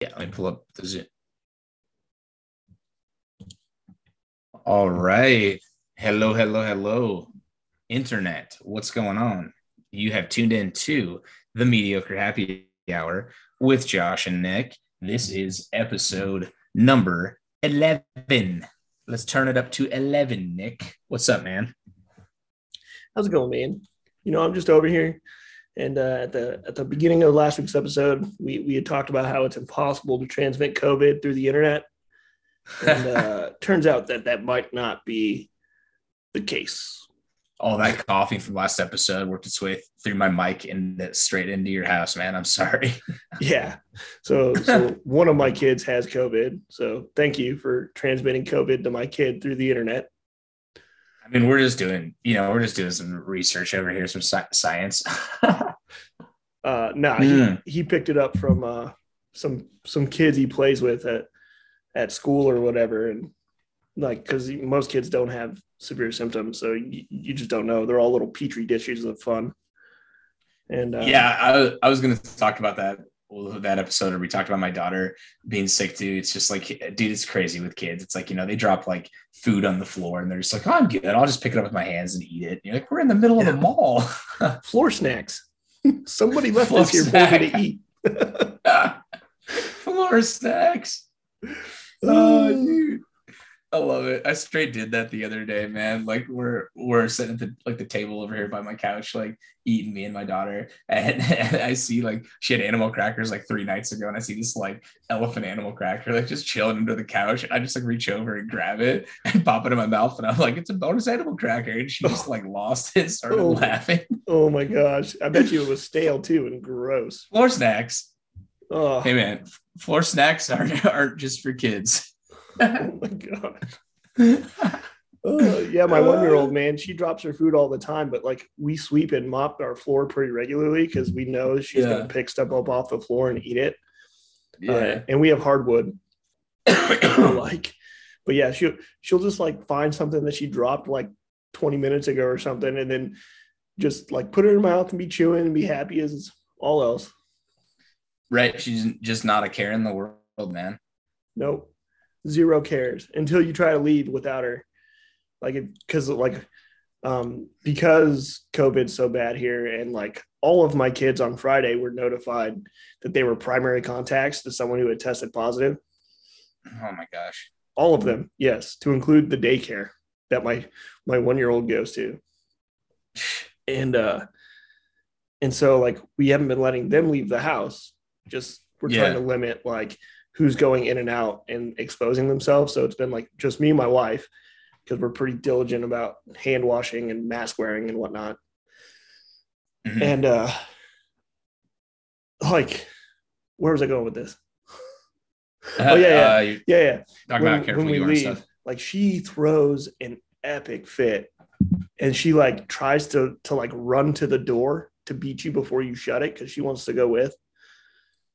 Yeah, let me pull up the Zoom. All right. Hello, hello, hello. Internet, what's going on? You have tuned in to the Mediocre Happy Hour with Josh and Nick. This is episode number 11. Let's turn it up to 11, Nick. What's up, man? How's it going, man? You know, I'm just over here and uh, at the at the beginning of last week's episode, we we had talked about how it's impossible to transmit COVID through the internet, and uh, turns out that that might not be the case. All that coughing from last episode worked its way through my mic and straight into your house, man. I'm sorry. yeah. So so one of my kids has COVID. So thank you for transmitting COVID to my kid through the internet. I mean, we're just doing, you know, we're just doing some research over here, some science. uh, no, nah, mm. he, he picked it up from uh, some some kids he plays with at at school or whatever, and like because most kids don't have severe symptoms, so you, you just don't know. They're all little petri dishes of fun. And uh, yeah, I, I was going to talk about that that episode where we talked about my daughter being sick too. It's just like, dude, it's crazy with kids. It's like, you know, they drop like food on the floor and they're just like, oh, I'm good. I'll just pick it up with my hands and eat it. And you're like, we're in the middle yeah. of the mall. floor snacks. Somebody left this here for me to eat. floor snacks. Uh, oh, dude. I love it. I straight did that the other day, man. Like we're we're sitting at the like the table over here by my couch, like eating me and my daughter, and, and, I see like she had animal crackers like three nights ago, and I see this like elephant animal cracker like just chilling under the couch, and I just like reach over and grab it and pop it in my mouth, and I'm like, it's a bonus animal cracker, and she just like lost it, started oh, laughing. Oh my gosh! I bet you it was stale too and gross. Floor snacks. Oh. Hey man, floor snacks aren't aren't just for kids. Oh my gosh. Oh, yeah, my one year old man, she drops her food all the time, but like we sweep and mop our floor pretty regularly because we know she's yeah. gonna pick stuff up off the floor and eat it. Yeah, uh, and we have hardwood. like, but yeah, she'll she'll just like find something that she dropped like 20 minutes ago or something, and then just like put it in her mouth and be chewing and be happy as all else. Right, she's just not a care in the world, man. Nope zero cares until you try to leave without her. Like, because like, um, because COVID's so bad here, and like all of my kids on Friday were notified that they were primary contacts to someone who had tested positive. Oh my gosh! All of them, yes, to include the daycare that my my one year old goes to, and uh, and so like we haven't been letting them leave the house. Just we're yeah. trying to limit like who's going in and out and exposing themselves. So it's been like just me and my wife because we're pretty diligent about hand washing and mask wearing and whatnot. Mm-hmm. And uh like where was I going with this? Uh, oh yeah, yeah, uh, yeah, yeah. Talk when, about when we leave, like she throws an epic fit, and she like tries to to like run to the door to beat you before you shut it because she wants to go with.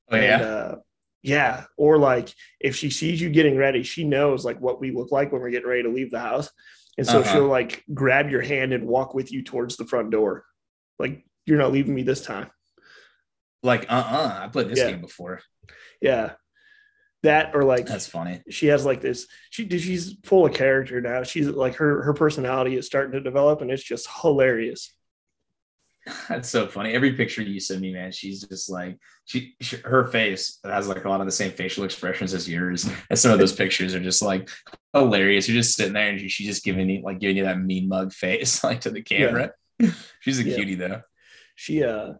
Oh yeah. And, uh, yeah. Or like if she sees you getting ready, she knows like what we look like when we're getting ready to leave the house. And so uh-huh. she'll like grab your hand and walk with you towards the front door. Like, you're not leaving me this time. Like, uh uh-uh, uh I played this yeah. game before. Yeah. That or like that's funny. She has like this, she she's full of character now. She's like her her personality is starting to develop and it's just hilarious. That's so funny. Every picture you send me, man, she's just like she, she, her face has like a lot of the same facial expressions as yours. And some of those pictures are just like hilarious. You're just sitting there and she's just giving you like giving you that mean mug face like to the camera. Yeah. she's a yeah. cutie though. She uh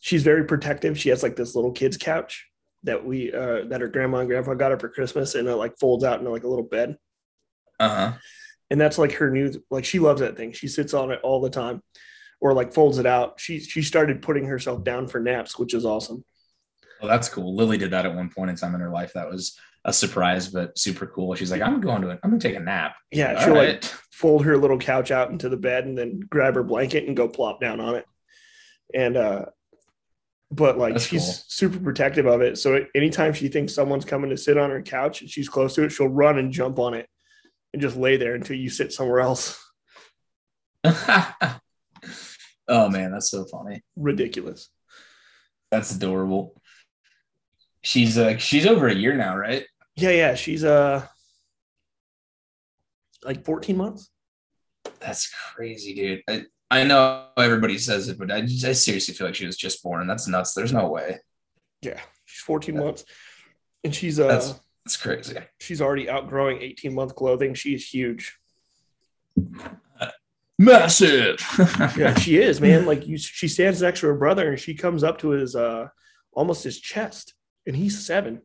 she's very protective. She has like this little kids couch that we uh that her grandma and grandpa got her for Christmas and it like folds out into like a little bed. Uh-huh. And that's like her new like she loves that thing. She sits on it all the time or like folds it out. She she started putting herself down for naps, which is awesome. Well, that's cool. Lily did that at one point in time in her life. That was a surprise, but super cool. She's like, I'm going to it. I'm gonna take a nap. Yeah, All she'll right. like fold her little couch out into the bed and then grab her blanket and go plop down on it. And uh but like That's she's cool. super protective of it. So anytime she thinks someone's coming to sit on her couch and she's close to it, she'll run and jump on it and just lay there until you sit somewhere else. Oh man, that's so funny. Ridiculous. That's adorable. She's uh she's over a year now, right? Yeah, yeah. She's uh like 14 months. That's crazy, dude. I, I know everybody says it, but I, just, I seriously feel like she was just born. That's nuts. There's no way. Yeah, she's 14 yeah. months, and she's uh, that's, that's crazy. She's already outgrowing 18 month clothing. She's huge. Massive. yeah, she is, man. Like you, she stands next to her brother, and she comes up to his uh almost his chest, and he's seven.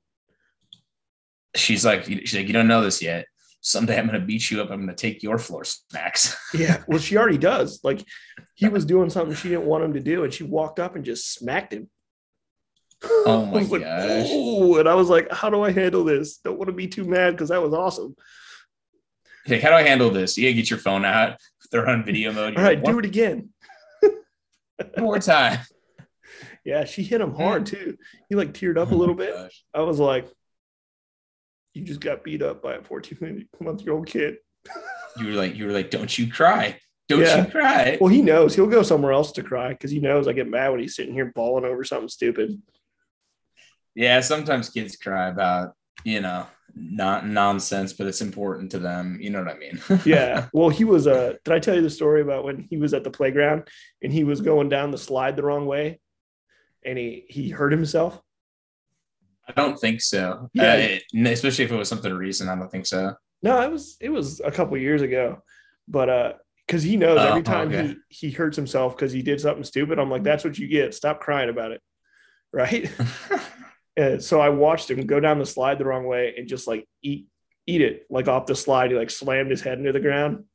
She's like, she's like, you don't know this yet someday I'm going to beat you up. I'm going to take your floor snacks. yeah. Well, she already does. Like he was doing something she didn't want him to do, and she walked up and just smacked him. Oh my gosh. Like, oh, and I was like, how do I handle this? Don't want to be too mad because that was awesome. Like, how do I handle this? You gotta get your phone out. They're on video mode. All right, like, do it again. More time. Yeah, she hit him hard mm. too. He like teared up oh a little bit. Gosh. I was like, you just got beat up by a 14 month year old kid. you were like, you were like, don't you cry. Don't yeah. you cry. Well, he knows he'll go somewhere else to cry because he knows I get mad when he's sitting here bawling over something stupid. Yeah, sometimes kids cry about, you know, not nonsense, but it's important to them. You know what I mean? yeah. Well, he was uh did I tell you the story about when he was at the playground and he was going down the slide the wrong way and he he hurt himself? I don't think so. Yeah, uh, it, especially if it was something recent. I don't think so. No, it was it was a couple years ago, but uh, because he knows every oh, time okay. he he hurts himself because he did something stupid, I'm like, that's what you get. Stop crying about it, right? and so I watched him go down the slide the wrong way and just like eat eat it like off the slide. He like slammed his head into the ground.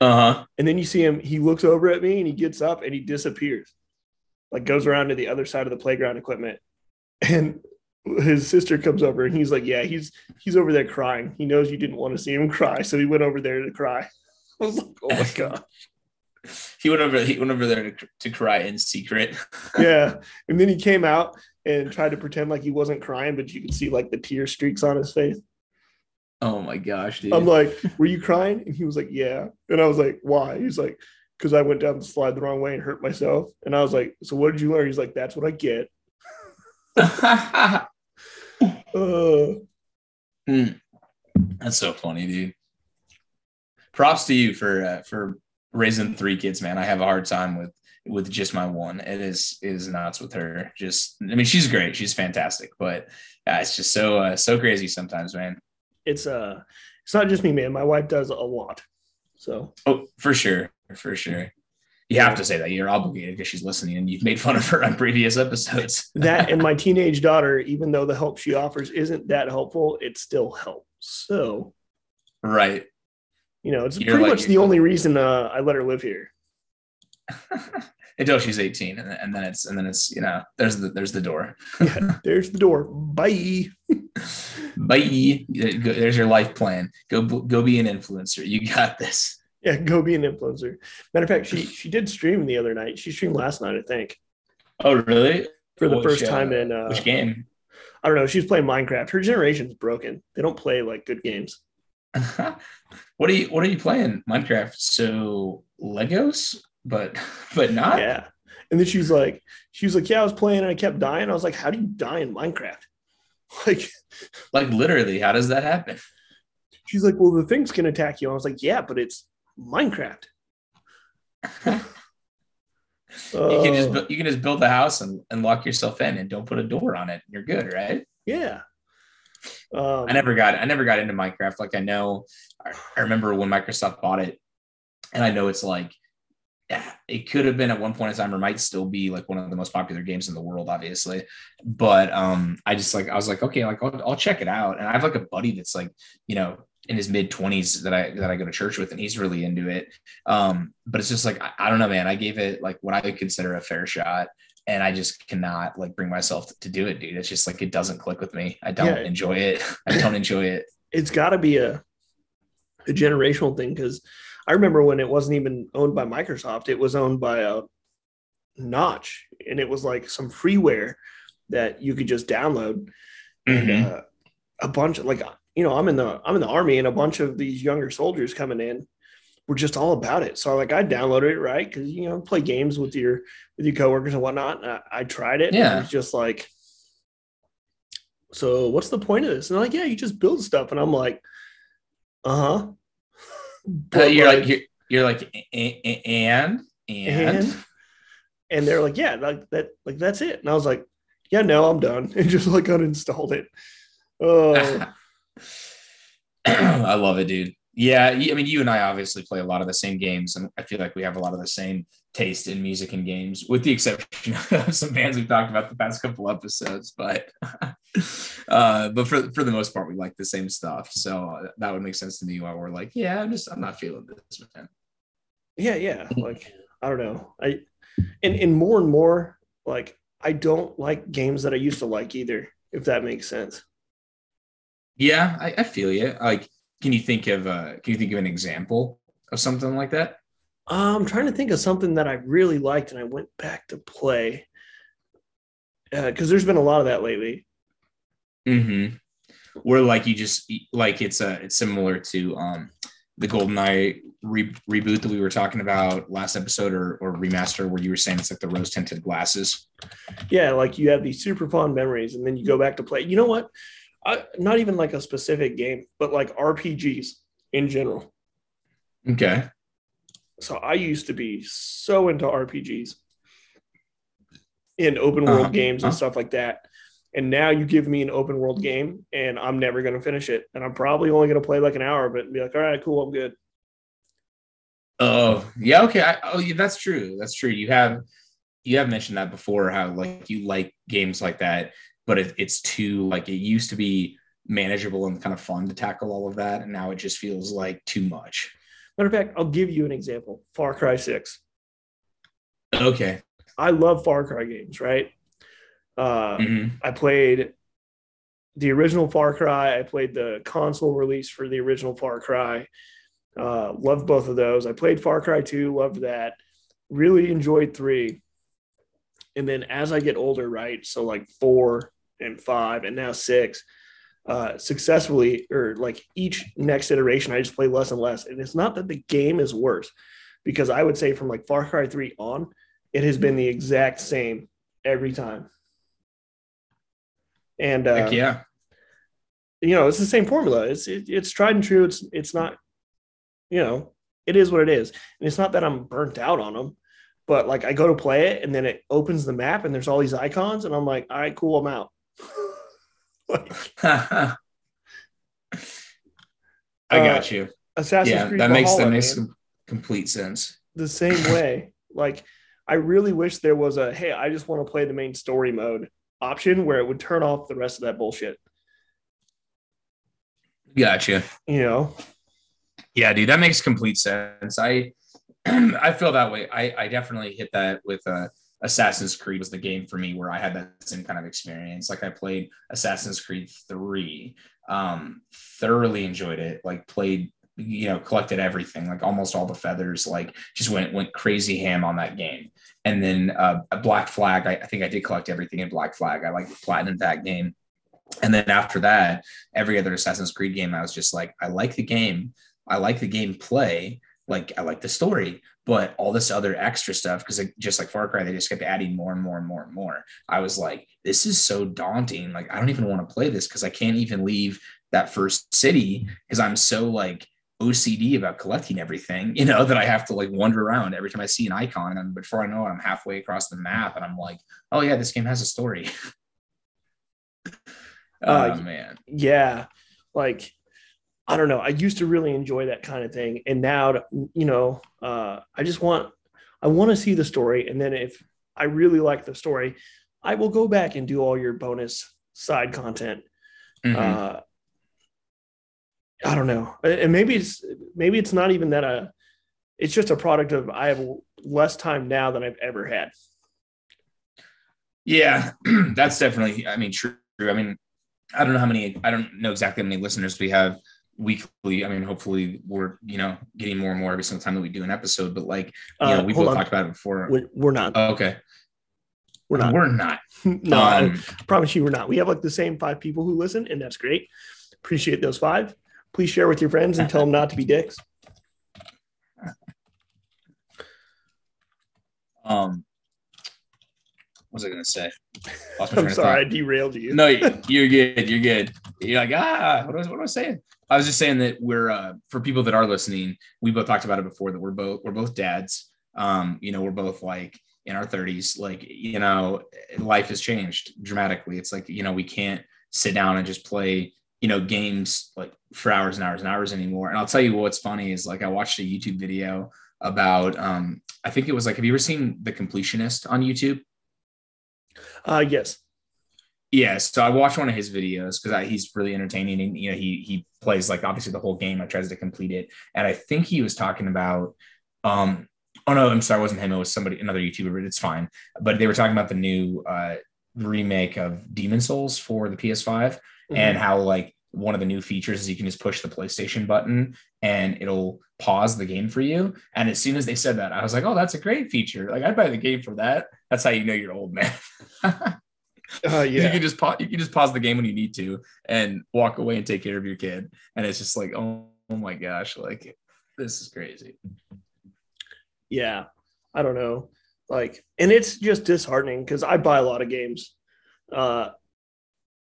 Uh huh. And then you see him. He looks over at me and he gets up and he disappears, like goes around to the other side of the playground equipment. And his sister comes over and he's like, "Yeah, he's he's over there crying. He knows you didn't want to see him cry, so he went over there to cry." I was like, "Oh my god." he went over. He went over there to, to cry in secret. yeah, and then he came out and tried to pretend like he wasn't crying, but you could see like the tear streaks on his face. Oh my gosh, dude! I'm like, "Were you crying?" And he was like, "Yeah." And I was like, "Why?" He's like, "Because I went down the slide the wrong way and hurt myself." And I was like, "So what did you learn?" He's like, "That's what I get." uh, mm. That's so funny, dude. Props to you for uh, for raising three kids, man. I have a hard time with with just my one. It is it is nuts with her. Just I mean, she's great. She's fantastic, but uh, it's just so uh, so crazy sometimes, man. It's uh, it's not just me, man. My wife does a lot. So oh, for sure, for sure you have to say that you're obligated because she's listening and you've made fun of her on previous episodes. that and my teenage daughter, even though the help she offers isn't that helpful, it still helps. So, right. You know, it's you're pretty like, much the only reason uh, I let her live here. Until she's 18, and, and, then it's and then it's you know there's the there's the door. yeah, there's the door. Bye. Bye. There's your life plan. Go go be an influencer. You got this. Yeah, go be an influencer. Matter of fact, she she did stream the other night. She streamed last night, I think. Oh, really? For the which, first time in uh, which game? I don't know. She's playing Minecraft. Her generation's broken. They don't play like good games. what are you What are you playing? Minecraft. So Legos, but but not. Yeah. And then she was like, she was like, yeah, I was playing and I kept dying. I was like, how do you die in Minecraft? Like, like literally, how does that happen? She's like, well, the things can attack you. I was like, yeah, but it's Minecraft. you can just uh, you can just build a house and, and lock yourself in and don't put a door on it. You're good, right? Yeah. Um, I never got I never got into Minecraft. Like I know I, remember when Microsoft bought it, and I know it's like it could have been at one point in time or might still be like one of the most popular games in the world, obviously. But um, I just like I was like, okay, like I'll, I'll check it out. And I have like a buddy that's like, you know, in his mid 20s that I that I go to church with and he's really into it. Um, but it's just like I, I, don't know, man. I gave it like what I would consider a fair shot and I just cannot like bring myself to, do it, dude. It's just like it doesn't click with me. I don't yeah. enjoy it. I don't enjoy it. It's got to be a a generational thing because I remember when it wasn't even owned by Microsoft, it was owned by a Notch, and it was like some freeware that you could just download. Mm-hmm. And, uh, a bunch of like you know, I'm in the I'm in the army, and a bunch of these younger soldiers coming in were just all about it. So like I downloaded it, right? Because you know, play games with your with your coworkers and whatnot. And I, I tried it. Yeah, it's just like so what's the point of this? And they're like, yeah, you just build stuff. And I'm like, Uh, you're like, like you're, you're like and and and and they're like, yeah, like that, like that's it. And I was like, yeah, no, I'm done, and just like uninstalled it. Oh, I love it, dude. Yeah, I mean, you and I obviously play a lot of the same games, and I feel like we have a lot of the same taste in music and games, with the exception of some bands we've talked about the past couple episodes. But, uh, but for for the most part, we like the same stuff. So that would make sense to me. While we're like, yeah, I'm just I'm not feeling this, man. Yeah, yeah. Like I don't know. I and and more and more like I don't like games that I used to like either. If that makes sense. Yeah, I, I feel you. Like, can you think of uh can you think of an example of something like that? Uh, I'm trying to think of something that I really liked and I went back to play because uh, there's been a lot of that lately. Mm-hmm. Where like you just like it's a uh, it's similar to um the GoldenEye re- reboot that we were talking about last episode or, or remaster where you were saying it's like the rose tinted glasses. Yeah, like you have these super fond memories and then you go back to play. You know what? I, not even like a specific game, but like RPGs in general. Okay. So I used to be so into RPGs in open world uh-huh. games and uh-huh. stuff like that. And now you give me an open world game and I'm never going to finish it. And I'm probably only going to play like an hour, but be like, all right, cool, I'm good. Oh, yeah. Okay. I, oh, yeah, that's true. That's true. You have, you have mentioned that before, how like you like games like that, but it, it's too, like it used to be manageable and kind of fun to tackle all of that. And now it just feels like too much. Matter of fact, I'll give you an example Far Cry 6. Okay. I love Far Cry games, right? Uh, mm-hmm. I played the original Far Cry. I played the console release for the original Far Cry. Uh, loved both of those. I played Far Cry 2, loved that. Really enjoyed 3. And then as I get older, right? So like 4 and 5 and now 6, uh, successfully or like each next iteration, I just play less and less. And it's not that the game is worse because I would say from like Far Cry 3 on, it has been the exact same every time. And uh, Heck yeah, you know, it's the same formula. It's it, it's tried and true. It's it's not, you know, it is what it is. And it's not that I'm burnt out on them, but like I go to play it and then it opens the map and there's all these icons and I'm like, all right, cool, I'm out. I got uh, you. Assassin's yeah, Creed that makes that makes man, complete sense. The same way, like I really wish there was a hey, I just want to play the main story mode option where it would turn off the rest of that bullshit. Gotcha. You know. Yeah, dude, that makes complete sense. I I feel that way. I I definitely hit that with uh Assassin's Creed was the game for me where I had that same kind of experience. Like I played Assassin's Creed 3, um, thoroughly enjoyed it, like played, you know, collected everything, like almost all the feathers, like just went went crazy ham on that game and then uh, Black Flag. I, I, think I did collect everything in Black Flag. I like platinum that game. And then after that, every other Assassin's Creed game, I was just like, I like the game, I like the gameplay, like I like the story, but all this other extra stuff, because just like Far Cry, they just kept adding more and more and more and more. I was like, this is so daunting. Like I don't even want to play this because I can't even leave that first city because I'm so like OCD about collecting everything, you know, that I have to like wander around every time I see an icon. And before I know it, I'm halfway across the map and I'm like, oh, yeah, this game has a story. oh, uh, man. Yeah. Like, I don't know. I used to really enjoy that kind of thing. And now, you know, uh, I just want, I want to see the story. And then if I really like the story, I will go back and do all your bonus side content. Mm-hmm. Uh, I don't know. And maybe it's maybe it's not even that a uh, it's just a product of I have less time now than I've ever had. Yeah, that's definitely I mean true. I mean, I don't know how many I don't know exactly how many listeners we have weekly. I mean, hopefully we're, you know, getting more and more every single time that we do an episode, but like, you uh, know, we've both on. talked about it before. We're, we're not. Oh, okay. We're not. We're not. no, um, I promise you we're not. We have like the same five people who listen, and that's great. Appreciate those five. Please share with your friends and tell them not to be dicks. Um, what was I gonna say? I'm sorry, I derailed you. No, you're good. You're good. You're like, ah, what was what was I saying? I was just saying that we're uh, for people that are listening, we both talked about it before that we're both we're both dads. Um, you know, we're both like in our 30s. Like, you know, life has changed dramatically. It's like, you know, we can't sit down and just play, you know, games like for hours and hours and hours anymore. And I'll tell you what's funny is like I watched a YouTube video about um I think it was like have you ever seen The Completionist on YouTube? Uh yes. Yeah, so I watched one of his videos because he's really entertaining, and you know he he plays like obviously the whole game. I tries to complete it, and I think he was talking about um oh no, I'm sorry, it wasn't him. It was somebody, another YouTuber, but it's fine. But they were talking about the new uh, remake of Demon's Souls for the PS5 mm-hmm. and how like one of the new features is you can just push the PlayStation button and it'll pause the game for you. And as soon as they said that, I was like, oh, that's a great feature. Like I'd buy the game for that. That's how you know you're old, man. uh, yeah. You can just pause. You can just pause the game when you need to and walk away and take care of your kid. And it's just like, oh, oh my gosh, like this is crazy yeah, I don't know. Like, and it's just disheartening because I buy a lot of games, uh,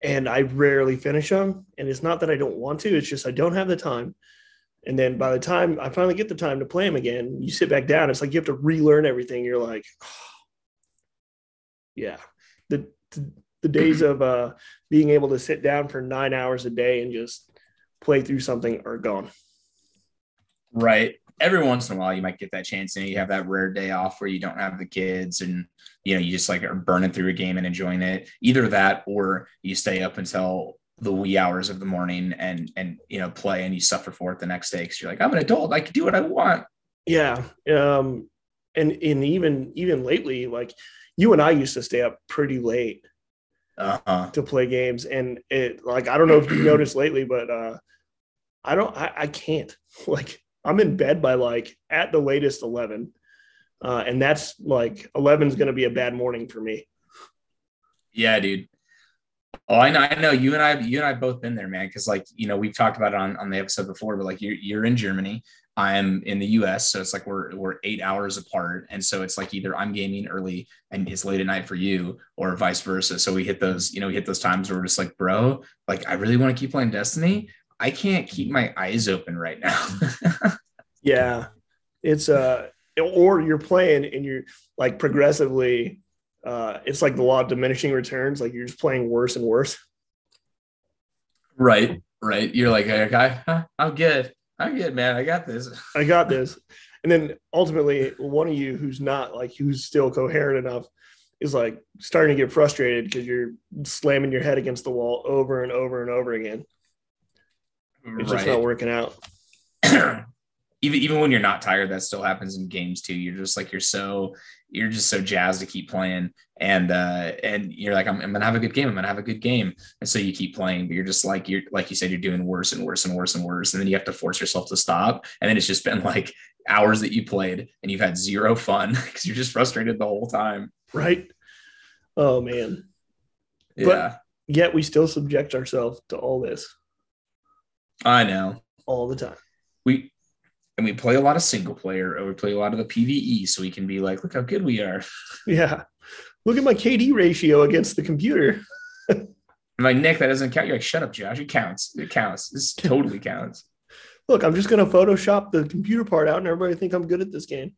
and I rarely finish them. And it's not that I don't want to; it's just I don't have the time. And then by the time I finally get the time to play them again, you sit back down. It's like you have to relearn everything. You're like, oh. yeah, the, days of uh, being able to sit down for nine hours a day and just play through something are gone. Right. Every once in a while you might get that chance and you have that rare day off where you don't have the kids and you know you just like are burning through a game and enjoying it. Either that or you stay up until the wee hours of the morning and and you know play and you suffer for it the next day because you're like i'm an adult. I can do what i want. Yeah. Um and and even even lately like you and i used to stay up pretty late uh-huh. to play games and it like i don't know if you noticed lately but uh i don't I, I can't like I'm in bed by like at the latest 11. Uh, and that's like 11 is going to be a bad morning for me. Yeah, dude. Oh, I know. I know you and I, you and I both been there, man. Cause like, you know, we've talked about it on, on the episode before, but like you're, you're in Germany. I'm in the US. So it's like we're, we're eight hours apart. And so it's like either I'm gaming early and it's late at night for you or vice versa. So we hit those, you know, we hit those times where we're just like, bro, like I really want to keep playing Destiny. I can't keep my eyes open right now. yeah. It's uh or you're playing and you're like progressively uh it's like the law of diminishing returns, like you're just playing worse and worse. Right, right. You're like, okay, I'm good. I'm good, man. I got this. I got this. And then ultimately, one of you who's not like who's still coherent enough is like starting to get frustrated because you're slamming your head against the wall over and over and over again. It's right. just not working out. even even when you're not tired, that still happens in games too. You're just like you're so you're just so jazzed to keep playing, and uh, and you're like I'm, I'm gonna have a good game. I'm gonna have a good game, and so you keep playing. But you're just like you're like you said, you're doing worse and worse and worse and worse, and then you have to force yourself to stop. And then it's just been like hours that you played, and you've had zero fun because you're just frustrated the whole time. Right. Oh man. Yeah. But yet we still subject ourselves to all this. I know. All the time. We and we play a lot of single player or we play a lot of the PVE so we can be like, look how good we are. Yeah. Look at my KD ratio against the computer. I'm like, Nick, that doesn't count. You're like, shut up, Josh. It counts. It counts. This totally counts. Look, I'm just gonna Photoshop the computer part out and everybody think I'm good at this game.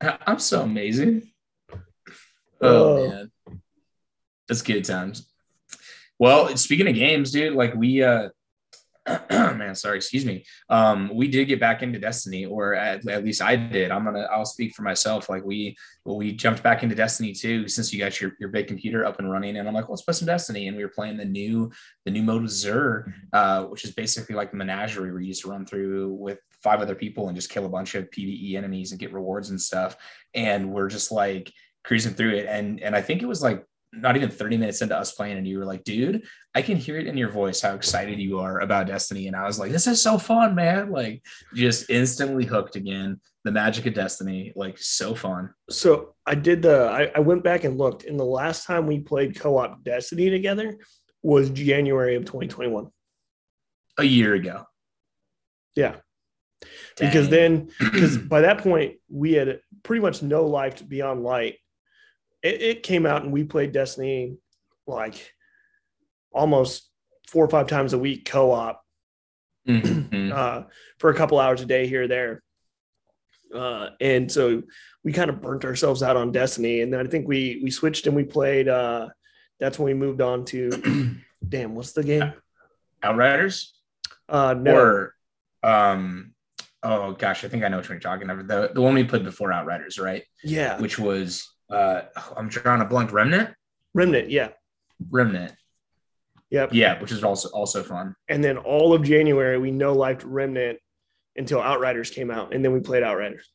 I'm so amazing. Oh, oh. man. That's good times. Well, speaking of games, dude, like we uh man, sorry, excuse me. Um, we did get back into Destiny, or at, at, least I did. I'm gonna, I'll speak for myself. Like we, well, we jumped back into Destiny too, since you got your, your big computer up and running. And I'm like, let's play some Destiny. And we were playing the new, the new mode with Xur, uh, which is basically like the menagerie where you just run through with five other people and just kill a bunch of PVE enemies and get rewards and stuff. And we're just like cruising through it. And and I think it was like not even 30 minutes into us playing and you were like dude i can hear it in your voice how excited you are about destiny. And i was like this is so fun man. Like just instantly hooked again. The magic of destiny like so fun. So i did the I, I went back and looked and the last time we played co-op destiny together was january of 2021 a year ago. Yeah. Dang. because then because by that point we had pretty much no life beyond light it, it came out and we played Destiny like almost four or five times a week co-op Mhm. uh, for a couple hours a day here or there. Uh, and so we kind of burnt ourselves out on Destiny. And then I think we we switched and we played. Uh, that's when we moved on to damn, what's the game? Outriders Uh, no, or um oh gosh, I think I know what you're talking about. The the one we played before Outriders, right? yeah, Which was uh I'm trying to blank Remnant. Remnant, yeah, Remnant. yep. Yeah, which is also also fun. And then all of January we no liked Remnant until Outriders came out, and then we played Outriders.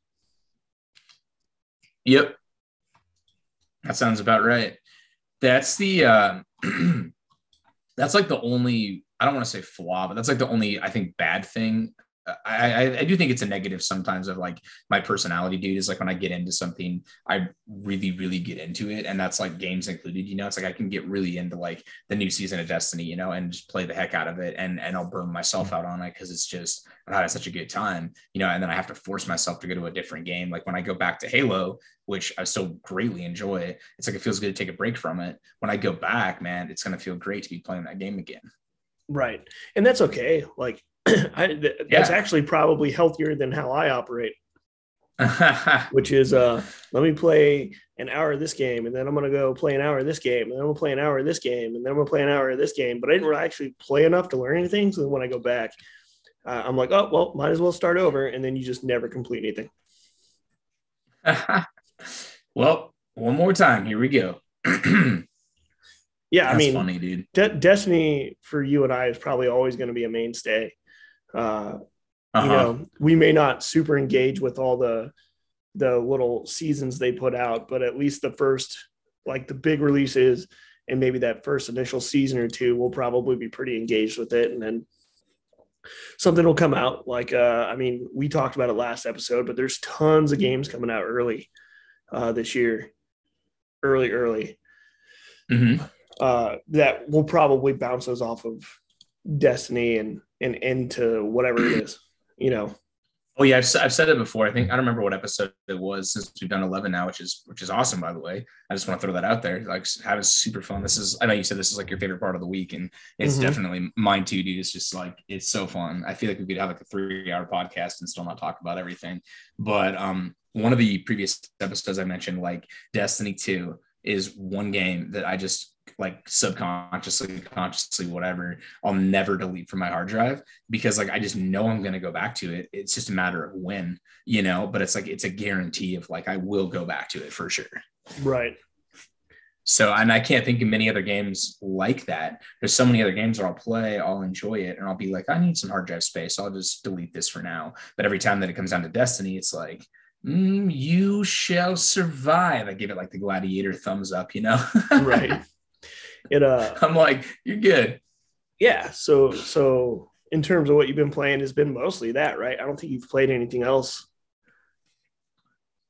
Yep. That sounds about right. That's the uh that's like the only I don't want to say flaw, but that's like the only I think bad thing. I, I I do think it's a negative sometimes of like my personality, dude. Is like when I get into something, I really really get into it, and that's like games included. You know, it's like I can get really into like the new season of Destiny, you know, and just play the heck out of it, and and I'll burn myself mm-hmm. out on it because it's just I'm having such a good time, you know. And then I have to force myself to go to a different game. Like when I go back to Halo, which I still greatly enjoy, it's like it feels good to take a break from it. When I go back, man, it's gonna feel great to be playing that game again. Right, and that's okay. Like, I, th- that's Yeah. actually probably healthier than how I operate. which is uh let me play an hour of this game and then I'm gonna go play an hour of this game and then I'm gonna play an hour of this game and then I'm gonna play an hour of this game. But I didn't really actually play enough to learn anything. So then when I go back, uh, I'm like, oh well, might as well start over, and then you just never complete anything. well, one more time. Here we go. That's Yeah, I mean, funny, dude. De- Destiny for you and I is probably always going to be a mainstay. Uh, Uh-huh. You know, we may not super engage with all the the little seasons they put out, but at least the first, like the big releases, and maybe that first initial season or two, we'll probably be pretty engaged with it, and then something will come out. Like, uh, I mean, we talked about it last episode, but there's tons of games coming out early uh, this year, early, early Mhm. uh, that will probably bounce us off of Destiny and and into whatever it is, you know. Oh yeah, I've, I've said it before. I think I don't remember what episode it was since we've done eleven now, which is which is awesome by the way. I just want to throw that out there. Like having super fun. This is I know you said this is like your favorite part of the week, and it's Mhm. definitely mine too, dude. It's just like it's so fun. I feel like we could have like a three hour podcast and still not talk about everything. But um, one of the previous episodes I mentioned, like Destiny Two, is one game that I just like subconsciously, consciously, whatever, I'll never delete from my hard drive because like I just know I'm gonna go back to it. It's just a matter of when, you know, but it's like it's a guarantee of like I will go back to it for sure. Right. So and I can't think of many other games like that. There's so many other games that I'll play, I'll enjoy it, and I'll be like, I need some hard drive space. I'll just delete this for now. But every time that it comes down to Destiny, it's like, mm, you shall survive. I give it like the gladiator thumbs up, you know? Right. It uh I'm like, you're good. yeah, so so in terms of what you've been playing has been mostly that, right? I don't think you've played anything else.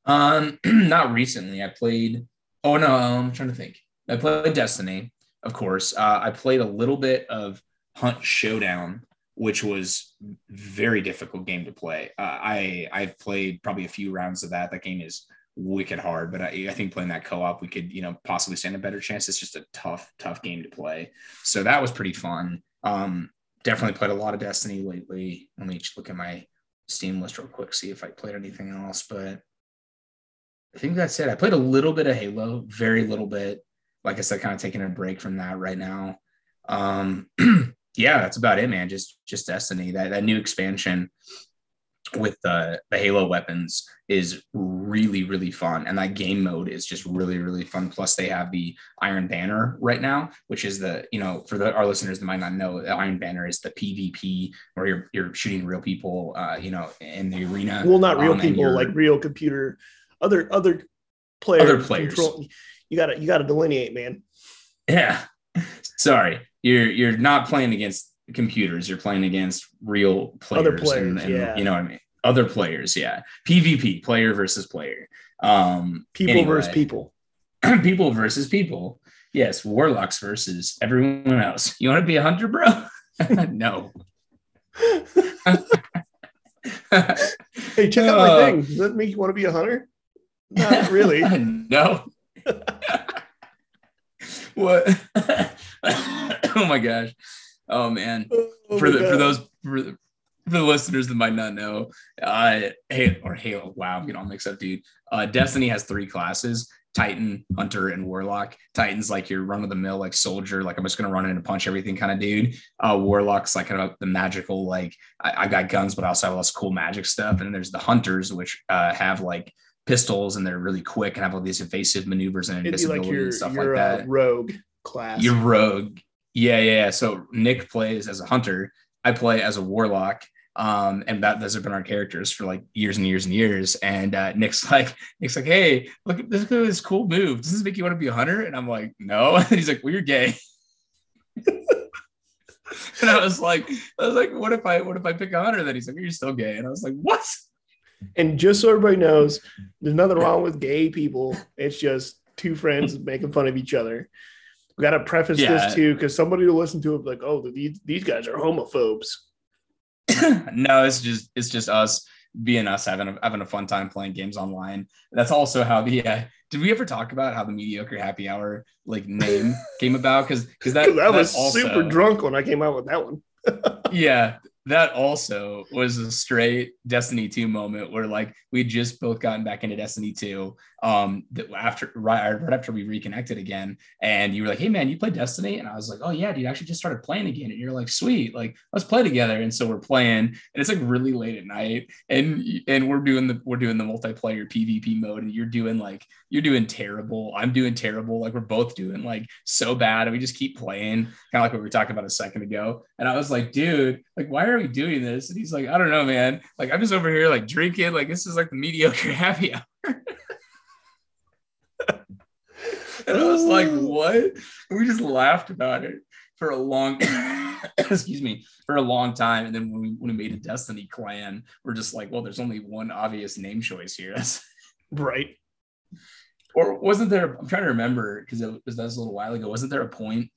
Um, not recently. I played. Oh no, I'm trying to think. I played Destiny, of course. Uh, I played a little bit of Hunt Showdown, which was very difficult game to play. Uh, I I've played probably a few rounds of that. That game is wicked hard, but I, I think playing that co-op, we could you know possibly stand a better chance. It's just a tough, tough game to play. So that was pretty fun. Um, definitely played a lot of Destiny lately. Let me just look at my Steam list real quick, see if I played anything else, but. I think that's it. I played a little bit of Halo, very little bit. Like I said, kind of taking a break from that right now. Um, yeah, that's about it, man. Just just Destiny. That that new expansion with the the Halo weapons is really really fun, and that game mode is just really really fun. Plus, they have the Iron Banner right now, which is the you know for the our listeners that might not know, the Iron Banner is the PvP where you're you're shooting real people, uh, you know, in the arena. Well, not real Um, people, like real computer, other other players. Other players. control- you gotta you gotta delineate, man. Yeah. Sorry. You're you're not playing against computers. You're playing against real players. Other players, and, and, yeah. You know what I mean? Other players, yeah. PvP, player versus player. Um People anyway. versus people. people versus people. Yes, warlocks versus everyone else. You want to be a hunter, bro? no. Hey, check out my Uh, thing. Does that make you want to be a hunter? Not really. no. what? oh my gosh. Oh man. Oh for the God. for those for the, for the listeners that might not know, uh, Halo or Halo. Wow, I'm getting all mixed up, dude. Uh, Destiny has three classes: Titan, Hunter, and Warlock. Titan's like your run of the mill, like soldier, like I'm just gonna run in and punch everything kind of dude. Uh, Warlock's like kind of the magical, like I, I got guns, but I also have lots of cool magic stuff. And then there's the Hunters, which uh, have like pistols and they're really quick and have all these evasive maneuvers and invisibility like your, and stuff your, like that. Uh, rogue class. Your rogue. Yeah, yeah, yeah. So Nick plays as a hunter. I play as a warlock. Um, and that those have been our characters for like years and years and years. And uh, Nick's like, Nick's like, hey, look at this, look at this cool move. Does this make you want to be a hunter? And I'm like, no. And he's like, well, you're gay. and I was like, I was like, what if I what if I pick a hunter? Then he's like, you're still gay. And I was like, what? And just so everybody knows, there's nothing wrong with gay people. It's just two friends making fun of each other. We got to preface yeah. this too, because somebody will listen to it like, "Oh, these these guys are homophobes." no, it's just it's just us being us having a, having a fun time playing games online. That's also how the uh, did we ever talk about how the mediocre happy hour like name came about? Because because that, that was also, super drunk when I came out with that one. yeah, that also was a straight Destiny 2 moment where like we just both gotten back into Destiny 2 um after right, right after we reconnected again and you were like hey man you play Destiny? And I was like oh yeah dude I actually just started playing again. And you're like sweet like let's play together. And so we're playing and it's like really late at night and and we're doing the we're doing the multiplayer PvP mode and you're doing like you're doing terrible. I'm doing terrible. Like we're both doing like so bad and we just keep playing kind of like what we were talking about a second ago. And I was like dude like why are we doing this? And he's like I don't know man. Like I'm just over here like drinking. Like this is like the mediocre happy hour. And I was like, oh. what? we just laughed about it for a long excuse me for a long time. And then when we, when we made a destiny clan we're just like well there's only one obvious name choice here. Right. Or wasn't there i'm trying to remember because it was that was a little while ago. Wasn't there a point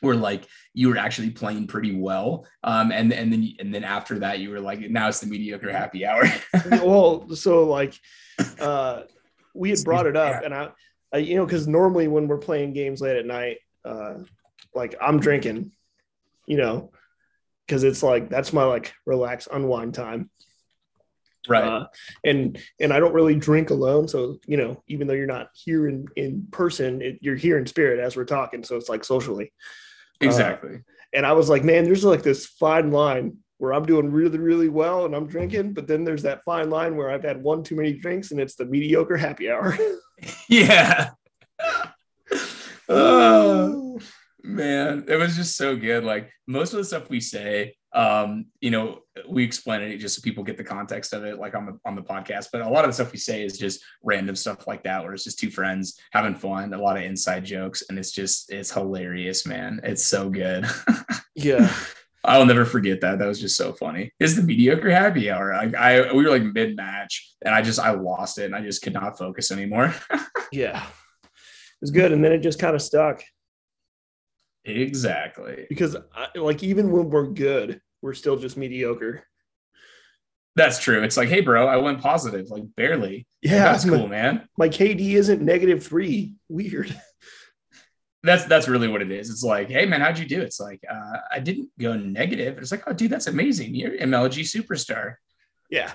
where like you were actually playing pretty well um and and then and then after that you were like now it's the mediocre happy hour well so like uh we had brought it up and i uh, you know, because normally when we're playing games late at night, uh, like I'm drinking, you know, because it's like that's my like relax unwind time. Right. Uh, and and I don't really drink alone, so you know, even though you're not here in in person, it, you're here in spirit as we're talking. So it's like socially. Uh, exactly. Uh, and I was like, man, there's like this fine line where I'm doing really, really well and I'm drinking, but then there's that fine line where I've had one too many drinks and it's the mediocre happy hour. yeah. oh man, it was just so good. Like most of the stuff we say, um, you know, we explain it just so people get the context of it, like on the on the podcast. But a lot of the stuff we say is just random stuff like that, where it's just two friends having fun, a lot of inside jokes, and it's just it's hilarious, man. It's so good. yeah. I'll never forget that. That was just so funny. It's the mediocre happy hour. Like I we were like mid match, and I just I lost it, and I just could not focus anymore. yeah, it was good, and then it just kind of stuck. Exactly. Because I, like even when we're good, we're still just mediocre. That's true. It's like, hey, bro, I went positive, like barely. Yeah, that's cool, man. My KD isn't negative three. Weird. that's that's really what it is. It's like, hey man, how'd you do? It's like uh, I didn't go negative. It's like, oh dude, that's amazing. You're MLG superstar. Yeah.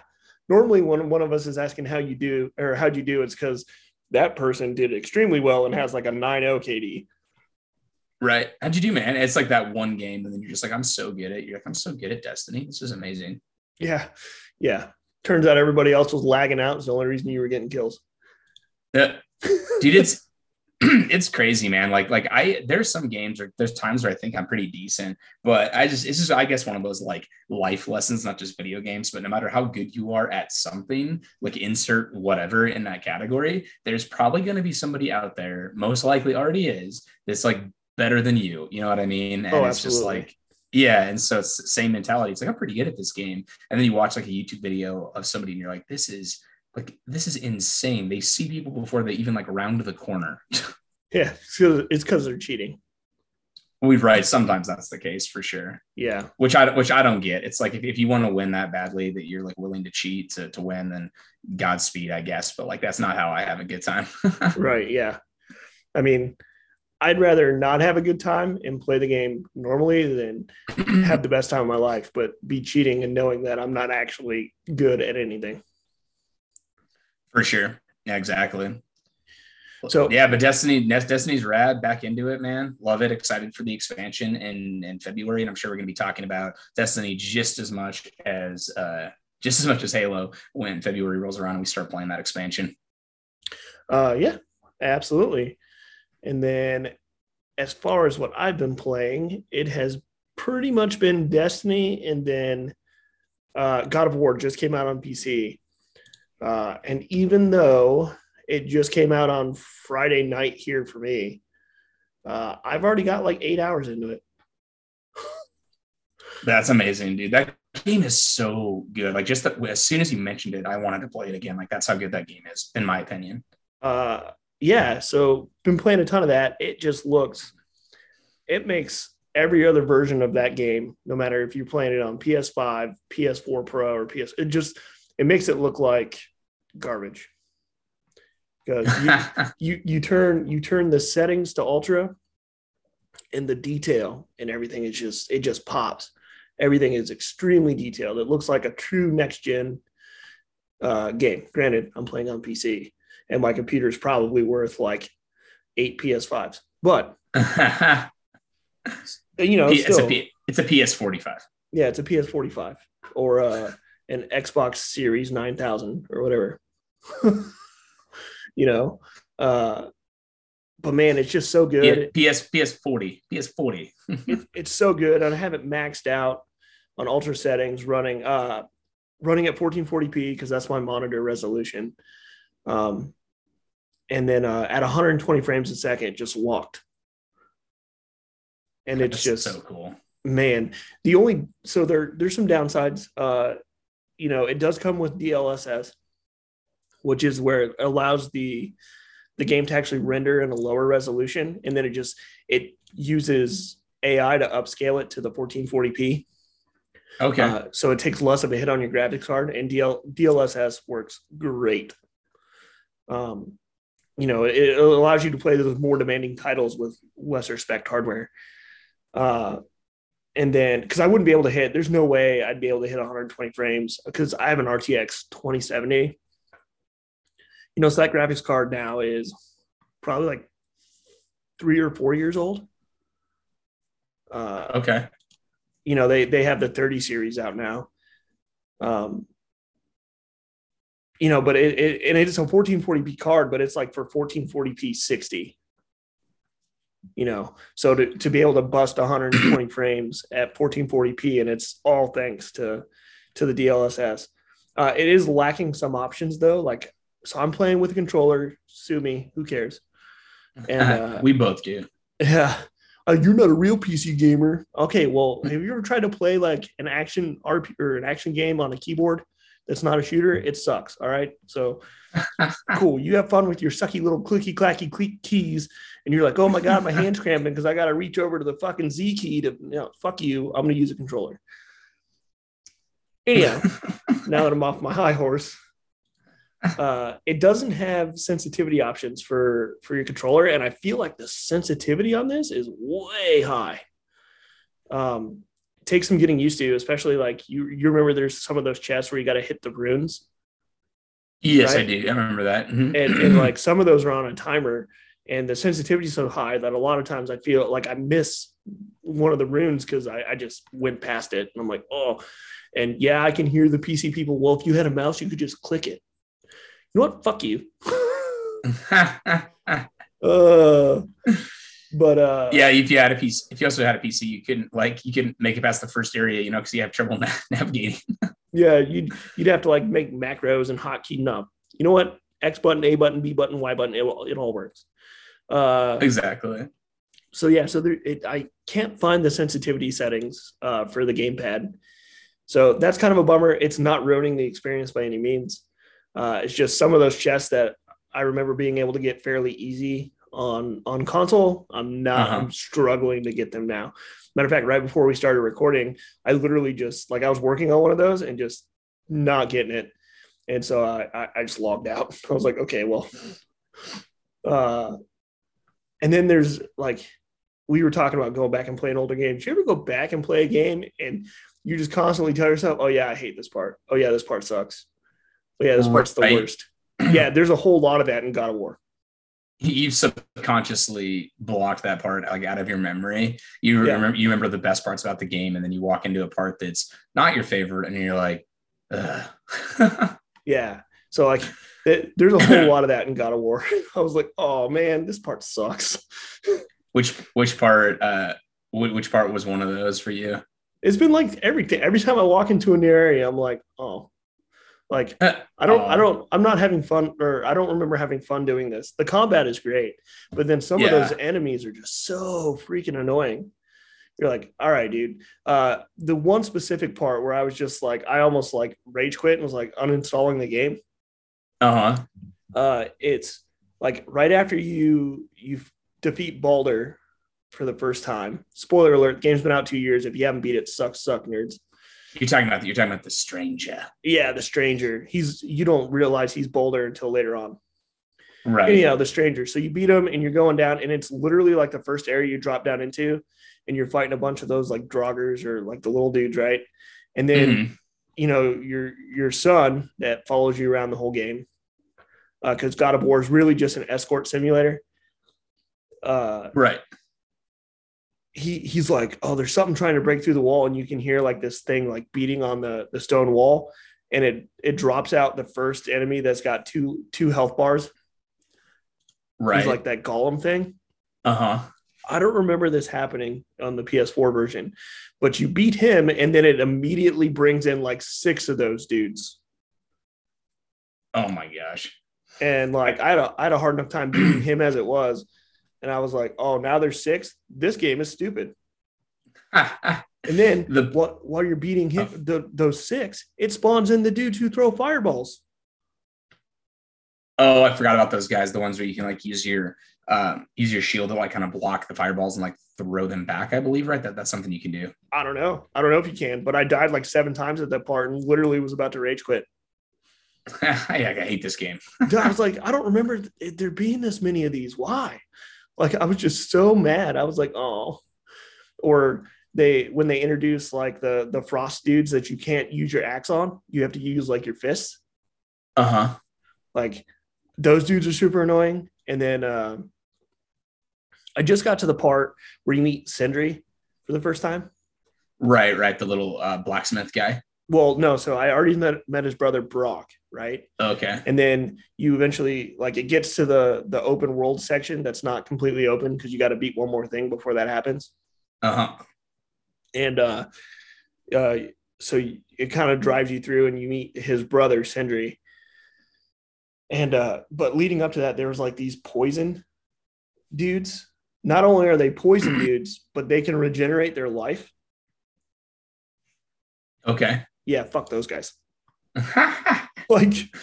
Normally, when one of us is asking how you do or how'd you do, it's because that person did extremely well and has like a 9-0 KD. Right. How'd you do, man? It's like that one game, and then you're just like, I'm so good at you're like, I'm so good at Destiny. This is amazing. Yeah. Yeah. Turns out everybody else was lagging out. It's the only reason you were getting kills. Yeah. Dude, it's it's crazy, man. Like, like I there's some games or there's times where I think I'm pretty decent, but I just it's just I guess one of those like life lessons, not just video games, but no matter how good you are at something, like insert whatever in that category, there's probably going to be somebody out there, most likely already is, that's like better than you. You know what I mean? And oh, it's just like yeah, and so it's the same mentality. It's like I'm pretty good at this game, and then you watch like a YouTube video of somebody, and you're like, this is like this is insane. They see people before they even like round the corner. yeah, it's because they're cheating. We've right. Sometimes that's the case for sure. Yeah. Which I which I don't get. It's like if, if you want to win that badly that you're like willing to cheat to, to win, then Godspeed, I guess. But like that's not how I have a good time. right. Yeah. I mean, I'd rather not have a good time and play the game normally than have the best time of my life, but be cheating and knowing that I'm not actually good at anything. For sure. Yeah, exactly. So yeah, but Destiny, Destiny's rad. Back into it, man. Love it. Excited for the expansion in in February, and I'm sure we're gonna be talking about Destiny just as much as uh just as much as Halo when February rolls around and we start playing that expansion. Uh, yeah, absolutely. And then as far as what I've been playing, it has pretty much been Destiny and then uh, God of War just came out on PC. Uh, and even though it just came out on Friday night here for me, uh, I've already got like eight hours into it. That's amazing, dude. That game is so good. Like just that, as soon as you mentioned it, I wanted to play it again. Like that's how good that game is, in my opinion. Uh, yeah. So been playing a ton of that. It just looks, it makes every other version of that game, no matter if you're playing it on PS5, PS4 Pro, or PS, it just it makes it look like garbage. Because you, you you turn you turn the settings to ultra, and the detail and everything is just it just pops. Everything is extremely detailed. It looks like a true next gen uh, game. Granted, I'm playing on PC, and my computer is probably worth like eight PS5s, but you know, P- it's a P- it's a PS45. Yeah, it's a PS45 or uh, an Xbox Series 9000 or whatever. you know, uh, but man, it's just so good. Yeah, PS PS40, PS40. it, it's so good. And I have it maxed out on ultra settings, running uh, running at 1440p because that's my monitor resolution. Um, and then uh, at 120 frames a second, just walked and it's just so cool. Man, the only so there there's some downsides. Uh, you know, it does come with DLSS, which is where it allows the the game to actually render in a lower resolution, and then it just it uses AI to upscale it to the 1440p. Okay. Uh, so it takes less of a hit on your graphics card, and DL, DLSS works great. Um, you know, it, allows you to play those more demanding titles with lesser spec hardware. Uh, and then because I wouldn't be able to hit, there's no way I'd be able to hit 120 frames because I have an RTX 2070. You know, so that graphics card now is probably like three or four years old. Uh, okay. You know, they they have the 30 series out now. Um, you know, but it, it and it's a 1440p card, but it's like for 1440p 60 you know so to, to be able to bust 120 frames at 1440p and it's all thanks to to the dlss uh, it is lacking some options though like so i'm playing with a controller sue me who cares? And uh, we both do. Yeah. Uh, you're not a real pc gamer. Okay well have you ever tried to play like an action rp or an action game on a keyboard that's not a shooter it sucks all right so cool you have fun with your sucky little clicky clacky click keys and you're like, oh my god, my hand's cramping because I got to reach over to the fucking Z key to, you know, fuck you. I'm going to use a controller. Anyhow, now that I'm off my high horse, uh, it doesn't have sensitivity options for for your controller, and I feel like the sensitivity on this is way high. Um, it takes some getting used to, especially like you you remember there's some of those chests where you got to hit the runes. Yes, right? I do. I remember that. Mm-hmm. And, and like some of those are on a timer, and the sensitivity is so high that a lot of times I feel like I miss one of the runes because I, I, just went past it and I'm like, oh, and yeah, I can hear the PC people. Well, if you had a mouse, you could just click it. You know what? Fuck you. uh, but uh, yeah, if you had a PC, if you also had a PC, you couldn't like you couldn't make it past the first area, you know, because you have trouble navigating. yeah, you'd you'd have to like make macros and hotkey. No, you know what? X button, A button, B button, Y button, it, it all works. Uh, exactly. So yeah, so there, it, I can't find the sensitivity settings uh, for the gamepad. So that's kind of a bummer. It's not ruining the experience by any means. Uh, it's just some of those chests that I remember being able to get fairly easy on on console. I'm not. Uh-huh. I'm struggling to get them now. Matter of fact, right before we started recording, I literally just like I was working on one of those and just not getting it, and so I I just logged out. I was like, okay, well, uh, And then there's like we were talking about going back and playing older games. You ever go back and play a game and you just constantly tell yourself, "Oh yeah, I hate this part. Oh yeah, this part sucks. Oh yeah, this part's the right. worst." yeah, there's a whole lot of that in God of War. You subconsciously blocked that part like out of your memory. You yeah. remember you remember the best parts about the game, and then you walk into a part that's not your favorite, and you're like, yeah. So like, it, there's a whole lot of that in God of War. I was like, oh man, this part sucks. which which part? uh Which part was one of those for you? It's been like everything. Every time I walk into a new area, I'm like, oh, like uh, I don't, I don't, I'm not having fun, or I don't remember having fun doing this. The combat is great, but then some yeah. of those enemies are just so freaking annoying. You're like, all right, dude. Uh, the one specific part where I was just like, I almost like rage quit and was like uninstalling the game. Uh-huh. Uh It's like right after you you defeat Baldur for the first time. Spoiler alert: game's been out two years. If you haven't beat it, sucks, suck, nerds. You're talking about the, you're talking about the stranger. Yeah, the stranger. He's you don't realize he's Baldur until later on. Right. Anyhow, the stranger. So you beat him and you're going down, and it's literally like the first area you drop down into, and you're fighting a bunch of those like draugrs or like the little dudes, right? And then mm-hmm. you know your your son that follows you around the whole game, because uh, God of War is really just an escort simulator. Uh, right he he's like, oh, there's something trying to break through the wall, and you can hear like this thing like beating on the the stone wall, and it it drops out the first enemy that's got two two health bars. Right, he's like that golem thing. Uh huh. I don't remember this happening on the PS4 version, but you beat him, and then it immediately brings in like six of those dudes. Oh my gosh! And like I had a, I had a hard enough time beating him as it was and I was like, oh, now there's six. This game is stupid. and then the, while, while you're beating him, oh. the, those six, it spawns in the dudes who throw fireballs. Oh, I forgot about those guys. The ones where you can like use your um, use your shield to like kind of block the fireballs and like throw them back. I believe, right? That that's something you can do. I don't know. I don't know if you can, but I died like seven times at that part and literally was about to rage quit. yeah, I hate this game. I was like, I don't remember there being this many of these. Why? Like I was just so mad. I was like, oh. Or they when they introduce like the the frost dudes that you can't use your axe on, you have to use like your fists. Uh-huh. Like those dudes are super annoying. And then uh, I just got to the part where you meet Sindri for the first time. Right, right. The little uh, blacksmith guy. Well, no. So I already met, met his brother Brok, right? Okay. And then you eventually like it gets to the the open world section that's not completely open because you got to beat one more thing before that happens. Uh huh. And uh, uh, so it kind of drives you through, and you meet his brother Sindri. And uh, but leading up to that, there was like these poison dudes. Not only are they poison dudes, but they can regenerate their life. Okay yeah, fuck those guys. like,